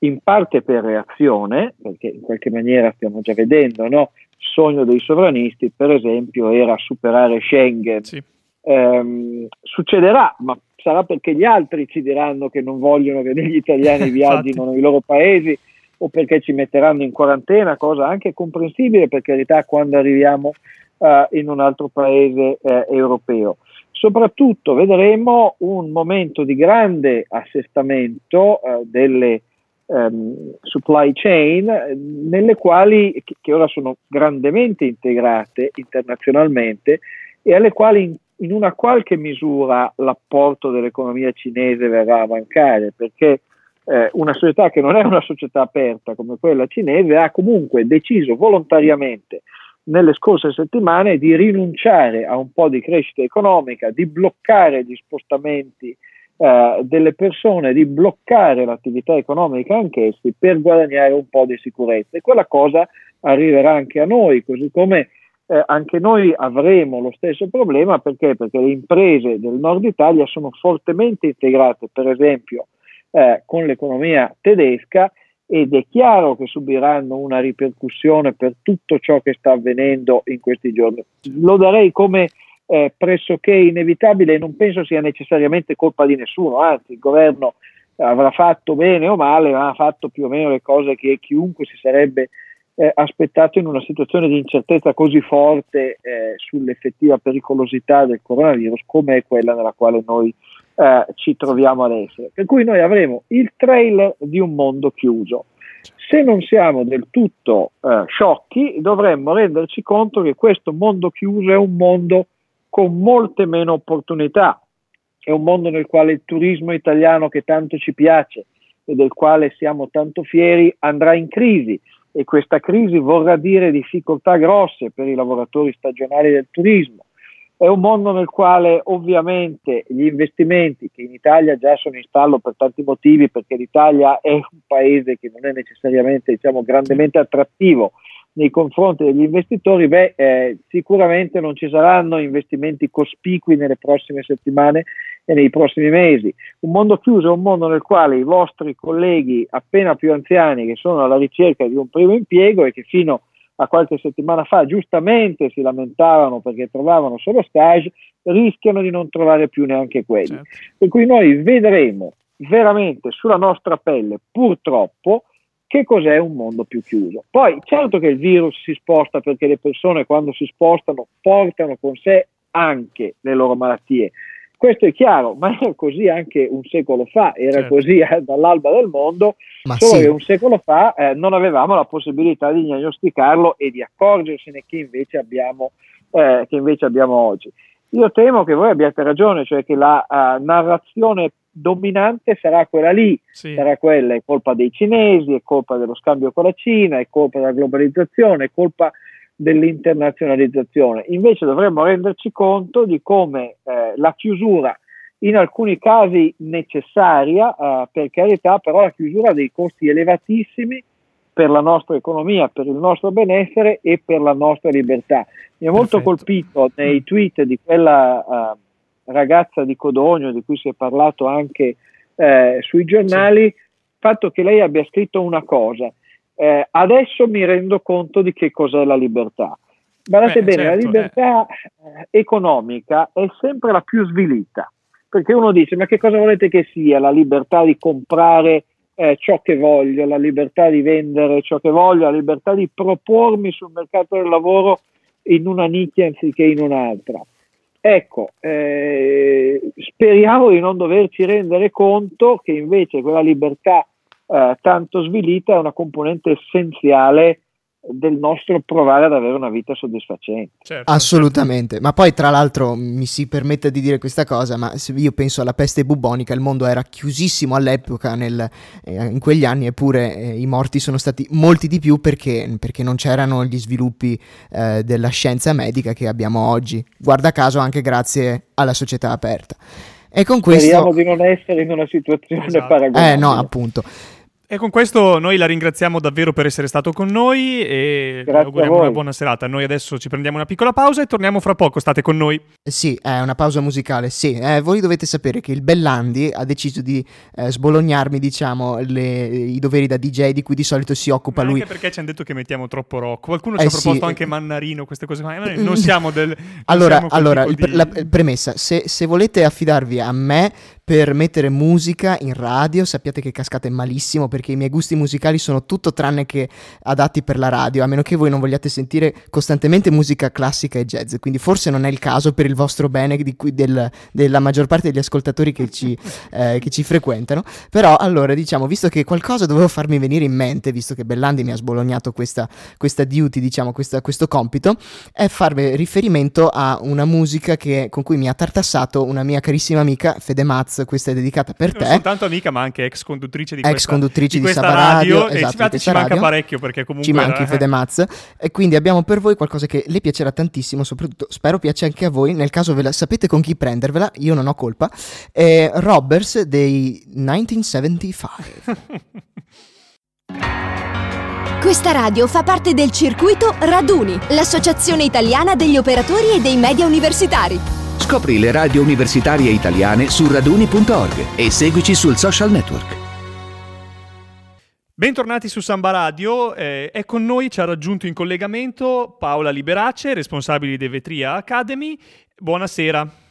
in parte per reazione, perché in qualche maniera stiamo già vedendo, no? il sogno dei sovranisti per esempio era superare Schengen. Sì. Eh, succederà, ma sarà perché gli altri ci diranno che non vogliono che gli italiani viaggino nei loro paesi o perché ci metteranno in quarantena, cosa anche comprensibile per carità quando arriviamo uh, in un altro paese uh, europeo. Soprattutto vedremo un momento di grande assestamento uh, delle um, supply chain nelle quali, che ora sono grandemente integrate internazionalmente e alle quali in una qualche misura l'apporto dell'economia cinese verrà a mancare perché eh, una società che non è una società aperta come quella cinese ha comunque deciso volontariamente nelle scorse settimane di rinunciare a un po' di crescita economica, di bloccare gli spostamenti eh, delle persone, di bloccare l'attività economica anch'essi per guadagnare un po' di sicurezza. E quella cosa arriverà anche a noi, così come eh, anche noi avremo lo stesso problema perché? perché le imprese del nord Italia sono fortemente integrate, per esempio, eh, con l'economia tedesca ed è chiaro che subiranno una ripercussione per tutto ciò che sta avvenendo in questi giorni. Lo darei come eh, pressoché inevitabile e non penso sia necessariamente colpa di nessuno, anzi il governo avrà fatto bene o male, ma ha fatto più o meno le cose che chiunque si sarebbe eh, aspettato in una situazione di incertezza così forte eh, sull'effettiva pericolosità del coronavirus come è quella nella quale noi eh, ci troviamo ad essere. Per cui noi avremo il trailer di un mondo chiuso. Se non siamo del tutto eh, sciocchi, dovremmo renderci conto che questo mondo chiuso è un mondo con molte meno opportunità, è un mondo nel quale il turismo italiano che tanto ci piace e del quale siamo tanto fieri andrà in crisi e questa crisi vorrà dire difficoltà grosse per i lavoratori stagionali del turismo. È un mondo nel quale ovviamente gli investimenti che in Italia già sono in stallo per tanti motivi, perché l'Italia è un paese che non è necessariamente diciamo, grandemente attrattivo nei confronti degli investitori, beh, eh, sicuramente non ci saranno investimenti cospicui nelle prossime settimane e nei prossimi mesi. Un mondo chiuso è un mondo nel quale i vostri colleghi appena più anziani che sono alla ricerca di un primo impiego e che fino a qualche settimana fa giustamente si lamentavano perché trovavano solo stage, rischiano di non trovare più neanche quelli. Certo. Per cui noi vedremo veramente sulla nostra pelle, purtroppo, che cos'è un mondo più chiuso. Poi certo che il virus si sposta perché le persone quando si spostano portano con sé anche le loro malattie. Questo è chiaro, ma era così anche un secolo fa, era certo. così eh, dall'alba del mondo, ma solo sì. che un secolo fa eh, non avevamo la possibilità di diagnosticarlo e di accorgersene che invece abbiamo, eh, che invece abbiamo oggi. Io temo che voi abbiate ragione, cioè che la uh, narrazione dominante sarà quella lì, sì. sarà quella, è colpa dei cinesi, è colpa dello scambio con la Cina, è colpa della globalizzazione, è colpa dell'internazionalizzazione. Invece dovremmo renderci conto di come eh, la chiusura, in alcuni casi necessaria, eh, per carità, però la chiusura dei costi elevatissimi per la nostra economia, per il nostro benessere e per la nostra libertà. Mi ha molto Perfetto. colpito nei tweet di quella uh, ragazza di Codogno, di cui si è parlato anche eh, sui giornali, il fatto che lei abbia scritto una cosa. Eh, adesso mi rendo conto di che cos'è la libertà. Guardate Beh, bene, certo, la libertà eh. economica è sempre la più svilita, perché uno dice ma che cosa volete che sia la libertà di comprare eh, ciò che voglio, la libertà di vendere ciò che voglio, la libertà di propormi sul mercato del lavoro in una nicchia anziché in un'altra. Ecco, eh, speriamo di non doverci rendere conto che invece quella libertà eh, tanto svilita è una componente essenziale del nostro provare ad avere una vita soddisfacente. Certo, Assolutamente, certo. ma poi tra l'altro mi si permette di dire questa cosa, ma se io penso alla peste bubonica, il mondo era chiusissimo all'epoca, nel, eh, in quegli anni, eppure eh, i morti sono stati molti di più perché, perché non c'erano gli sviluppi eh, della scienza medica che abbiamo oggi, guarda caso anche grazie alla società aperta. E con questo... Speriamo di non essere in una situazione esatto. paragonabile. Eh no, appunto. E con questo noi la ringraziamo davvero per essere stato con noi e Grazie auguriamo una buona serata. Noi adesso ci prendiamo una piccola pausa e torniamo fra poco. State con noi. Sì, è una pausa musicale. Sì, eh, voi dovete sapere che il Bellandi ha deciso di eh, sbolognarmi, diciamo, le, i doveri da DJ di cui di solito si occupa Ma lui. Anche perché ci hanno detto che mettiamo troppo rock. Qualcuno eh, ci ha proposto sì. anche Mannarino, queste cose qua. Non siamo del. Non allora, siamo allora il, di... la, premessa: se, se volete affidarvi a me per mettere musica in radio, sappiate che cascate malissimo perché i miei gusti musicali sono tutto tranne che adatti per la radio, a meno che voi non vogliate sentire costantemente musica classica e jazz, quindi forse non è il caso per il vostro bene di cui del, della maggior parte degli ascoltatori che ci, eh, che ci frequentano, però allora diciamo, visto che qualcosa dovevo farmi venire in mente, visto che Bellandi mi ha sbolognato questa, questa duty, diciamo, questa, questo compito, è farvi riferimento a una musica che, con cui mi ha tartassato una mia carissima amica Fede Mazz questa è dedicata per te. Non soltanto amica, ma anche ex conduttrice di ex questa, conduttrice di, questa di radio. radio esatto, infatti ci manca parecchio perché comunque... Ci manchi era... Fede Maz. E quindi abbiamo per voi qualcosa che le piacerà tantissimo, soprattutto spero piace anche a voi. Nel caso ve la, sapete con chi prendervela, io non ho colpa. È Robbers dei 1975. Questa radio fa parte del circuito Raduni, l'associazione italiana degli operatori e dei media universitari. Scopri le radio universitarie italiane su raduni.org e seguici sul social network. Bentornati su Samba Radio, eh, è con noi, ci ha raggiunto in collegamento Paola Liberace, responsabile di Vetria Academy. Buonasera.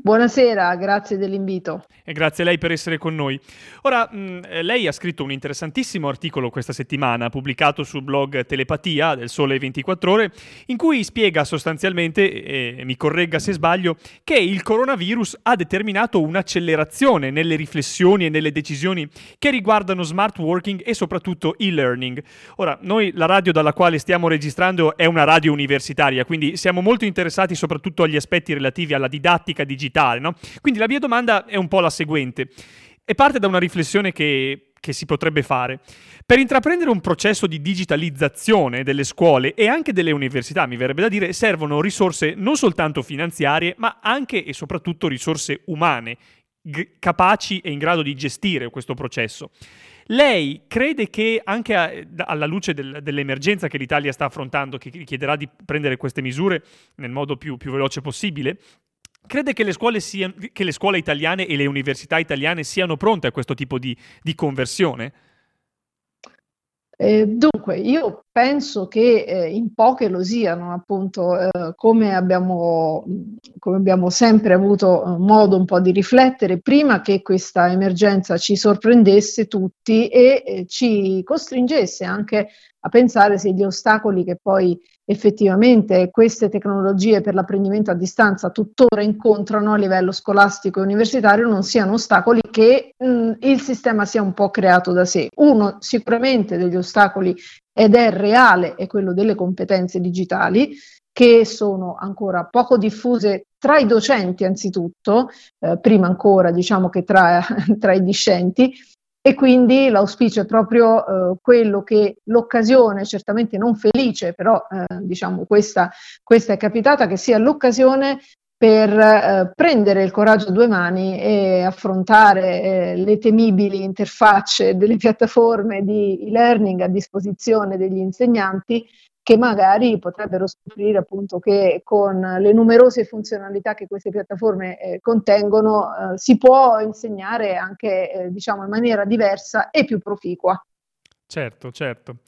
Buonasera, grazie dell'invito. E grazie a lei per essere con noi. Ora, mh, eh, lei ha scritto un interessantissimo articolo questa settimana, pubblicato sul blog Telepatia del Sole 24 Ore, in cui spiega sostanzialmente, e mi corregga se sbaglio, che il coronavirus ha determinato un'accelerazione nelle riflessioni e nelle decisioni che riguardano smart working e soprattutto e-learning. Ora, noi la radio dalla quale stiamo registrando è una radio universitaria, quindi siamo molto interessati soprattutto agli aspetti relativi alla didattica digitale digitale. No? Quindi la mia domanda è un po' la seguente e parte da una riflessione che, che si potrebbe fare. Per intraprendere un processo di digitalizzazione delle scuole e anche delle università, mi verrebbe da dire, servono risorse non soltanto finanziarie, ma anche e soprattutto risorse umane, g- capaci e in grado di gestire questo processo. Lei crede che anche a, alla luce del, dell'emergenza che l'Italia sta affrontando, che chiederà di prendere queste misure nel modo più, più veloce possibile, crede che le, siano, che le, scuole italiane e le università italiane siano pronte a questo tipo di, di conversione? Eh, dunque, io penso che eh, in poche lo siano, appunto, eh, come, abbiamo, come, abbiamo, sempre avuto eh, modo un po' di riflettere, prima che questa emergenza ci sorprendesse tutti e eh, ci costringesse anche a pensare se gli ostacoli che poi effettivamente queste tecnologie per l'apprendimento a distanza tuttora incontrano a livello scolastico e universitario non siano ostacoli che mh, il sistema sia un po' creato da sé. Uno sicuramente degli ostacoli ed è reale è quello delle competenze digitali che sono ancora poco diffuse tra i docenti anzitutto, eh, prima ancora diciamo che tra, tra i discenti, e quindi l'auspicio è proprio eh, quello che l'occasione, certamente non felice, però eh, diciamo questa, questa, è capitata, che sia l'occasione per eh, prendere il coraggio a due mani e affrontare eh, le temibili interfacce delle piattaforme di e-learning a disposizione degli insegnanti che magari potrebbero scoprire appunto che con le numerose funzionalità che queste piattaforme eh, contengono eh, si può insegnare anche eh, diciamo in maniera diversa e più proficua. Certo, certo.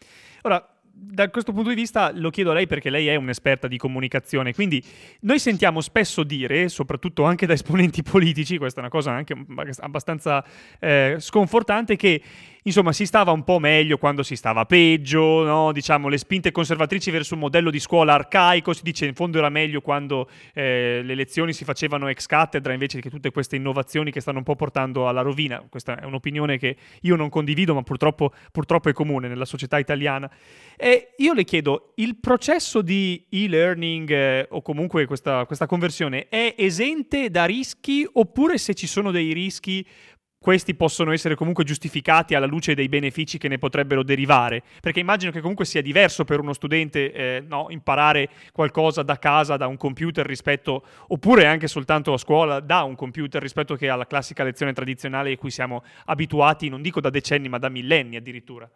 Ora, da questo punto di vista lo chiedo a lei perché lei è un'esperta di comunicazione, quindi noi sentiamo spesso dire, soprattutto anche da esponenti politici, questa è una cosa anche abbastanza eh, sconfortante, che insomma si stava un po' meglio quando si stava peggio, no? diciamo le spinte conservatrici verso un modello di scuola arcaico, si dice in fondo era meglio quando eh, le lezioni si facevano ex cattedra invece che tutte queste innovazioni che stanno un po' portando alla rovina. Questa è un'opinione che io non condivido ma purtroppo, purtroppo è comune nella società italiana. E io le chiedo, il processo di e-learning eh, o comunque questa, questa conversione è esente da rischi oppure se ci sono dei rischi questi possono essere comunque giustificati alla luce dei benefici che ne potrebbero derivare, perché immagino che comunque sia diverso per uno studente eh, no, imparare qualcosa da casa, da un computer rispetto, oppure anche soltanto a scuola da un computer rispetto che alla classica lezione tradizionale a cui siamo abituati, non dico da decenni, ma da millenni addirittura.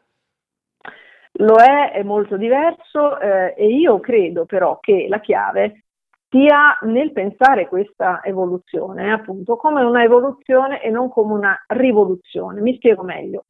Lo è, è molto diverso eh, e io credo però che la chiave sia nel pensare questa evoluzione appunto come una evoluzione e non come una rivoluzione. Mi spiego meglio.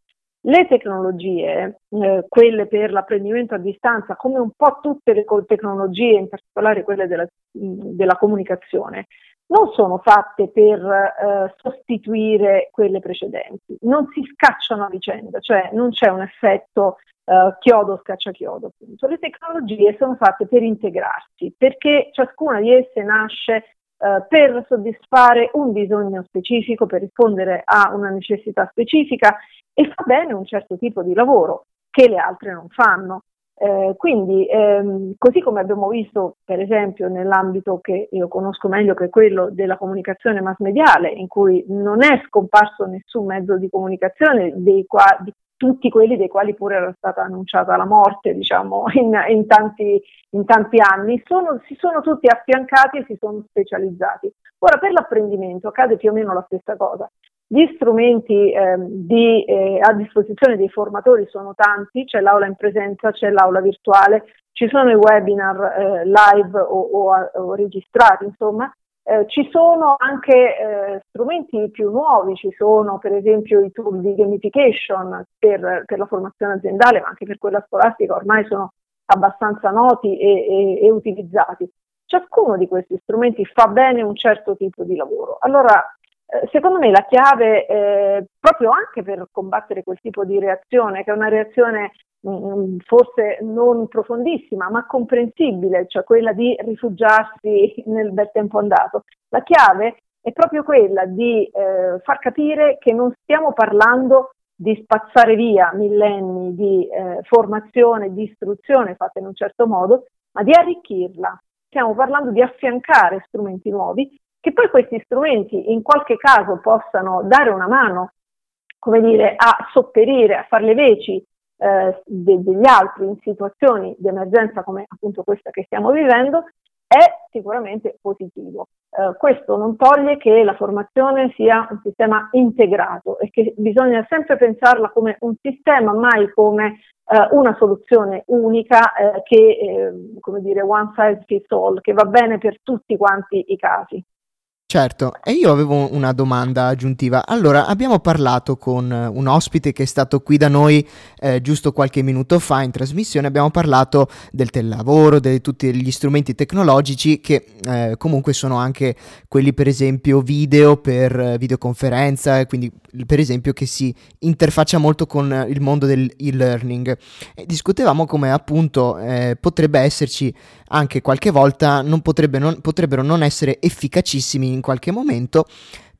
Le tecnologie, eh, quelle per l'apprendimento a distanza, come un po' tutte le tecnologie, in particolare quelle della, della comunicazione, non sono fatte per eh, sostituire quelle precedenti, non si scacciano a vicenda, cioè non c'è un effetto uh, chiodo scaccia chiodo. Appunto. Le tecnologie sono fatte per integrarsi, perché ciascuna di esse nasce uh, per soddisfare un bisogno specifico, per rispondere a una necessità specifica e fa bene un certo tipo di lavoro che le altre non fanno. Eh, quindi, ehm, così come abbiamo visto, per esempio, nell'ambito che io conosco meglio, che è quello della comunicazione mass mediale, in cui non è scomparso nessun mezzo di comunicazione qua- di tutti quelli dei quali pure era stata annunciata la morte, diciamo, in, in, tanti, in tanti, anni, sono, si sono tutti affiancati e si sono specializzati. Ora, per l'apprendimento accade più o meno la stessa cosa. Gli strumenti eh, di, eh, a disposizione dei formatori sono tanti, c'è l'aula in presenza, c'è l'aula virtuale, ci sono i webinar eh, live o, o, o registrati, insomma, eh, ci sono anche eh, strumenti più nuovi, ci sono per esempio i tool di gamification per, per, la formazione aziendale, ma anche per quella scolastica, ormai sono abbastanza noti e, e, e utilizzati. Ciascuno di questi strumenti fa bene un certo tipo di lavoro. Allora, secondo me la chiave, eh, proprio anche per combattere quel tipo di reazione, che è una reazione Mm, forse non profondissima, ma comprensibile, cioè quella di rifugiarsi nel bel tempo andato. La chiave è proprio quella di eh, far capire che non stiamo parlando di spazzare via millenni di eh, formazione, di istruzione fatta in un certo modo, ma di arricchirla. Stiamo parlando di affiancare strumenti nuovi, che poi questi strumenti in qualche caso possano dare una mano, come dire, a sopperire, a fare le veci eh, de- degli altri in situazioni di emergenza come appunto questa che stiamo vivendo è sicuramente positivo. Eh, questo non toglie che la formazione sia un sistema integrato e che bisogna sempre pensarla come un sistema, mai come eh, una soluzione unica eh, che, eh, come dire, one size fits all, che va bene per tutti quanti i casi. Certo, e io avevo una domanda aggiuntiva. Allora, abbiamo parlato con un ospite che è stato qui da noi eh, giusto qualche minuto fa in trasmissione, abbiamo parlato del telelavoro, di tutti gli strumenti tecnologici che eh, comunque sono anche quelli per esempio video per videoconferenza, quindi per esempio che si interfaccia molto con il mondo del e-learning. E discutevamo come appunto eh, potrebbe esserci anche qualche volta non potrebbe non, potrebbero non essere efficacissimi in qualche momento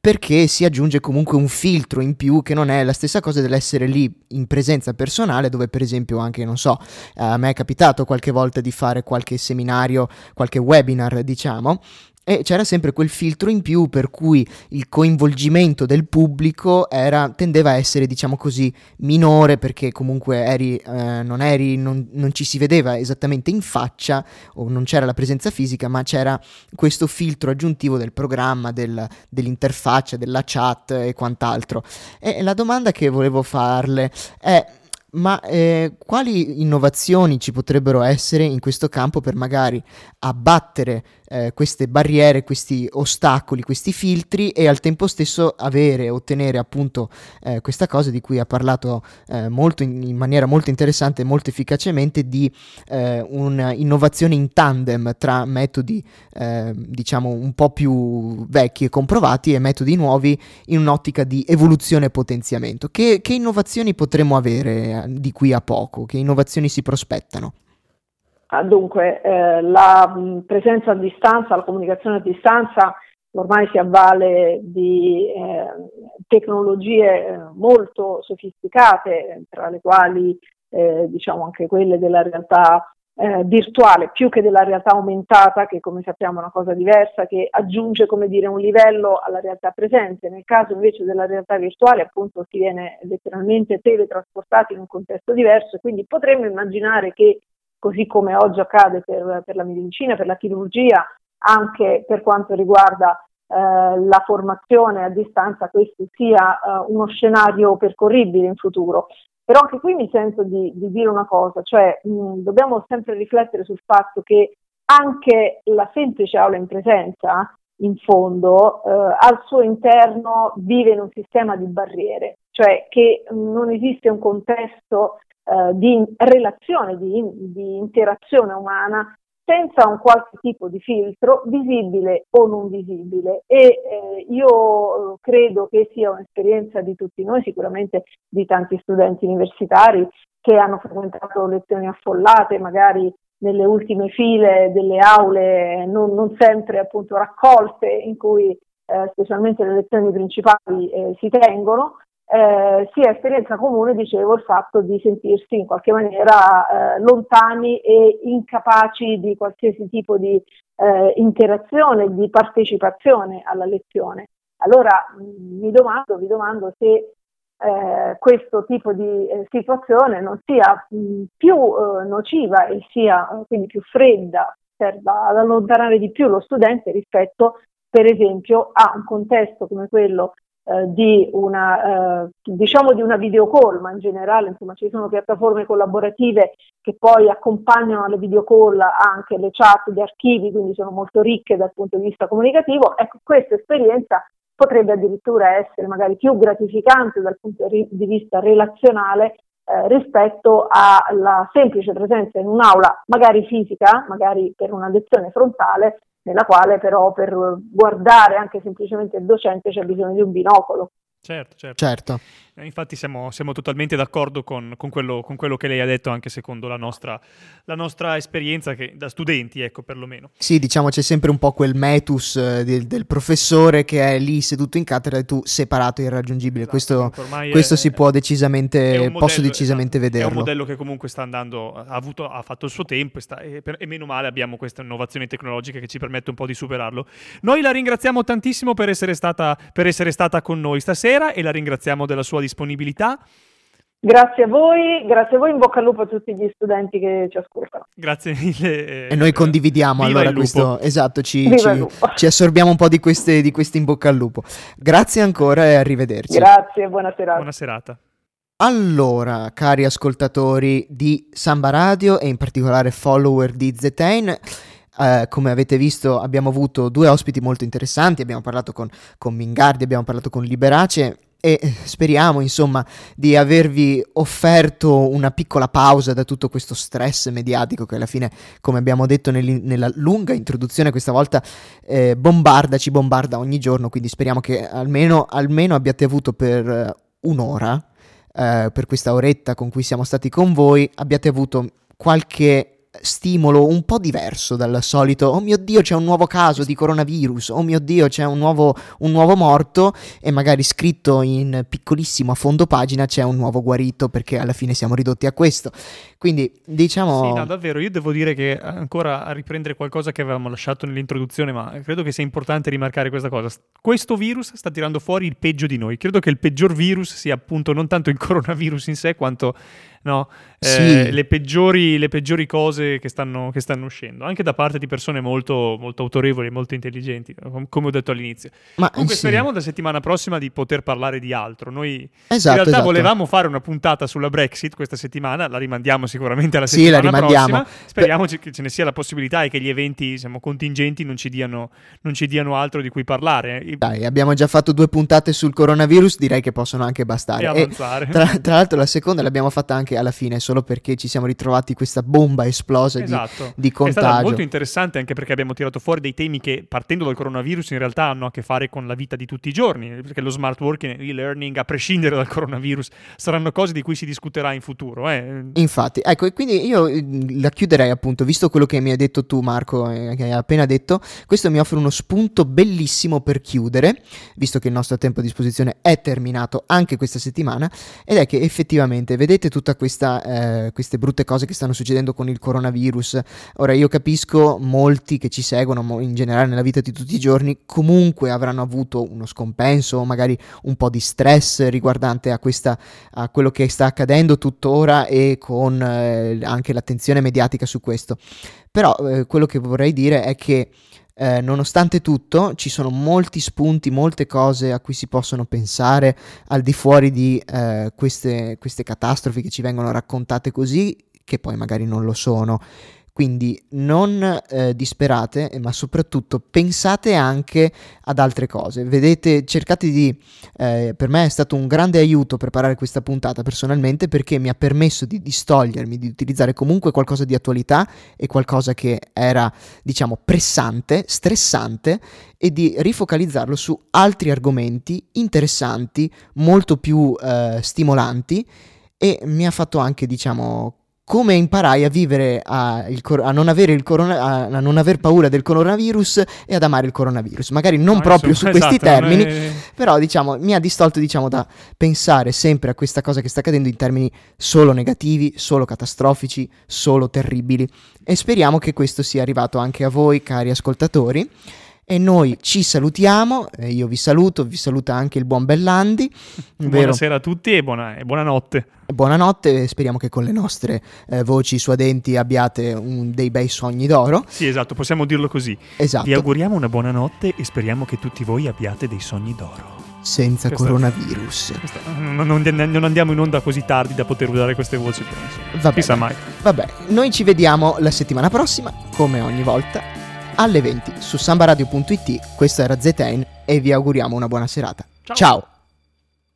perché si aggiunge comunque un filtro in più che non è la stessa cosa dell'essere lì in presenza personale dove per esempio anche non so a me è capitato qualche volta di fare qualche seminario qualche webinar diciamo e c'era sempre quel filtro in più per cui il coinvolgimento del pubblico era, tendeva a essere, diciamo così, minore perché comunque eri, eh, non, eri, non, non, ci si vedeva esattamente in faccia o non c'era la presenza fisica, ma c'era questo filtro aggiuntivo del programma, del, dell'interfaccia, della chat e quant'altro. E la domanda che volevo farle è ma eh, quali innovazioni ci potrebbero essere in questo campo per magari abbattere eh, queste barriere, questi ostacoli, questi filtri e al tempo stesso avere, ottenere appunto eh, questa cosa di cui ha parlato eh, molto in, in, maniera molto interessante e molto efficacemente di eh, un'innovazione in tandem tra metodi eh, diciamo un po' più vecchi e comprovati e metodi nuovi in un'ottica di evoluzione e potenziamento. Che, che innovazioni potremmo avere di qui a poco? Che innovazioni si prospettano? Ah, dunque, eh, la mh, presenza a distanza, la comunicazione a distanza ormai si avvale di eh, tecnologie eh, molto sofisticate, tra le quali eh, diciamo anche quelle della realtà eh, virtuale, più che della realtà aumentata, che come sappiamo è una cosa diversa, che aggiunge come dire, un livello alla realtà presente. Nel caso invece della realtà virtuale, appunto, si viene letteralmente teletrasportati in un contesto diverso quindi potremmo immaginare che così come oggi accade per, per la medicina, per la chirurgia, anche per quanto riguarda eh, la formazione a distanza, questo sia eh, uno scenario percorribile in futuro. Però anche qui mi sento di, di dire una cosa, cioè mh, dobbiamo sempre riflettere sul fatto che anche la semplice aula in presenza, in fondo, eh, al suo interno vive in un sistema di barriere, cioè che non esiste un contesto eh, di relazione, di, di interazione umana senza un qualche tipo di filtro, visibile o non visibile. E eh, io credo che sia un'esperienza di tutti noi, sicuramente di tanti studenti universitari che hanno frequentato lezioni affollate, magari nelle ultime file delle aule non, non sempre appunto raccolte in cui eh, specialmente le lezioni principali eh, si tengono, eh, sia esperienza comune, dicevo, il fatto di sentirsi in qualche maniera eh, lontani e incapaci di qualsiasi tipo di eh, interazione, di partecipazione alla lezione. Allora mh, mi domando, vi domando se eh, questo tipo di eh, situazione non sia mh, più eh, nociva e sia quindi più fredda, serva ad allontanare di più lo studente rispetto per esempio a un contesto come quello eh, di una, eh, diciamo di una video call, ma in generale insomma, ci sono piattaforme collaborative che poi accompagnano alle video call anche le chat di archivi, quindi sono molto ricche dal punto di vista comunicativo. Ecco, questa esperienza potrebbe addirittura essere magari più gratificante dal punto di vista relazionale eh, rispetto alla semplice presenza in un'aula, magari fisica, magari per una lezione frontale, nella quale però per guardare anche semplicemente il docente c'è bisogno di un binocolo. Certo, certo. certo. Eh, infatti siamo, siamo, totalmente d'accordo con, con, quello, con, quello, che lei ha detto, anche secondo la nostra, la nostra, esperienza che, da studenti, ecco, perlomeno. Sì, diciamo c'è sempre un po' quel metus eh, del, del, professore che è lì seduto in cattedra e tu separato e irraggiungibile. Esatto, questo, questo è, si può decisamente, modello, posso decisamente esatto, vederlo. È un modello che comunque sta andando, ha, avuto, ha fatto il suo tempo e, sta, e, per, e meno male abbiamo questa innovazione tecnologica che ci permette un po' di superarlo. Noi la ringraziamo tantissimo per essere stata, per essere stata con noi stasera e la ringraziamo della sua disponibilità. Grazie a voi, grazie a voi, in bocca al lupo a tutti gli studenti che ci ascoltano. Grazie mille. Eh, e noi condividiamo allora questo, esatto, ci, ci, ci, assorbiamo un po' di queste, di queste in bocca al lupo. Grazie ancora e arrivederci. Grazie, buona serata. Buona serata. Allora, cari ascoltatori di Samba Radio e in particolare follower di Zetain, eh, come avete visto abbiamo avuto due ospiti molto interessanti, abbiamo parlato con, con Mingardi, abbiamo parlato con Liberace e speriamo insomma di avervi offerto una piccola pausa da tutto questo stress mediatico che alla fine come abbiamo detto nella lunga introduzione questa volta eh, bombarda, ci bombarda ogni giorno. Quindi speriamo che almeno, almeno abbiate avuto per eh, un'ora eh, per questa oretta con cui siamo stati con voi abbiate avuto qualche stimolo un po' diverso dal solito. Oh mio dio c'è un nuovo caso di coronavirus. Oh mio dio c'è un nuovo, un nuovo morto. E magari scritto in piccolissimo a fondo pagina c'è un nuovo guarito perché alla fine siamo ridotti a questo. Quindi diciamo sì no davvero io devo dire che ancora a riprendere qualcosa che avevamo lasciato nell'introduzione ma credo che sia importante rimarcare questa cosa. Questo virus sta tirando fuori il peggio di noi. Credo che il peggior virus sia appunto non tanto il coronavirus in sé quanto no? eh, sì. le, peggiori, le, peggiori, cose che stanno, che stanno, uscendo, anche da parte di persone molto, molto autorevoli e molto intelligenti, come ho detto all'inizio. Ma, Comunque sì. speriamo la settimana prossima di poter parlare di altro. Noi esatto, in realtà esatto. volevamo fare una puntata sulla Brexit questa settimana, la rimandiamo sicuramente alla settimana sì, prossima. Speriamo per... che ce ne sia la possibilità e che gli eventi diciamo, contingenti non ci, diano, non ci diano altro di cui parlare. Dai, abbiamo già fatto due puntate sul coronavirus, direi che possono anche bastare. E. E tra, tra l'altro la seconda l'abbiamo fatta anche alla fine solo perché ci siamo ritrovati questa bomba esplosa esatto. di, di contagio. È stato molto interessante anche perché abbiamo tirato fuori dei temi che partendo dal coronavirus in realtà hanno a che fare con la vita di tutti i giorni, perché lo smart working e l'e-learning a prescindere dal coronavirus saranno cose di cui si discuterà in futuro. Eh. Infatti, ecco, e quindi io mm, la chiuderei appunto, visto quello che mi hai detto tu Marco, eh, che hai appena detto, questo mi offre uno spunto bellissimo per chiudere, visto che il nostro tempo a disposizione è terminato anche questa settimana, ed è che effettivamente vedete tutta questa eh, queste brutte cose che stanno succedendo con il coronavirus. Ora io capisco molti che ci seguono in generale nella vita di tutti i giorni comunque avranno avuto uno scompenso o magari un po' di stress riguardante a, questa, a quello che sta accadendo tuttora e con eh, anche l'attenzione mediatica su questo. Però eh, quello che vorrei dire è che eh, nonostante tutto, ci sono molti spunti, molte cose a cui si possono pensare al di fuori di eh, queste, queste catastrofi che ci vengono raccontate così, che poi magari non lo sono. Quindi non eh, disperate, ma soprattutto pensate anche ad altre cose. Vedete, cercate di... Eh, per me è stato un grande aiuto preparare questa puntata personalmente perché mi ha permesso di distogliermi, di utilizzare comunque qualcosa di attualità e qualcosa che era, diciamo, pressante, stressante e di rifocalizzarlo su altri argomenti interessanti, molto più eh, stimolanti e mi ha fatto anche, diciamo, come imparai a vivere a, cor- a, non corona- a, non aver paura del coronavirus e ad amare il coronavirus. Magari non no, proprio insomma, su questi esatto, termini, è... però diciamo, mi ha distolto diciamo, da pensare sempre a questa cosa che sta accadendo in termini solo negativi, solo catastrofici, solo terribili. E speriamo che questo sia arrivato anche a voi, cari ascoltatori. E noi ci salutiamo, eh, io vi saluto, vi saluta anche il buon Bellandi. Buonasera a tutti e, buona, e buonanotte. Buonanotte, speriamo che con le nostre eh, voci suadenti abbiate un, dei bei sogni d'oro. Sì, esatto, possiamo dirlo così. Esatto. Vi auguriamo una buonanotte e speriamo che tutti voi abbiate dei sogni d'oro. Senza questa, coronavirus. Questa, non, non, andiamo in onda così tardi da poter usare queste voci. Va Chissà mai. Vabbè, noi ci vediamo la settimana prossima, come ogni volta alle 20 su sambaradio.it. Questo era Zetain e vi auguriamo una buona serata. Ciao! Ciao.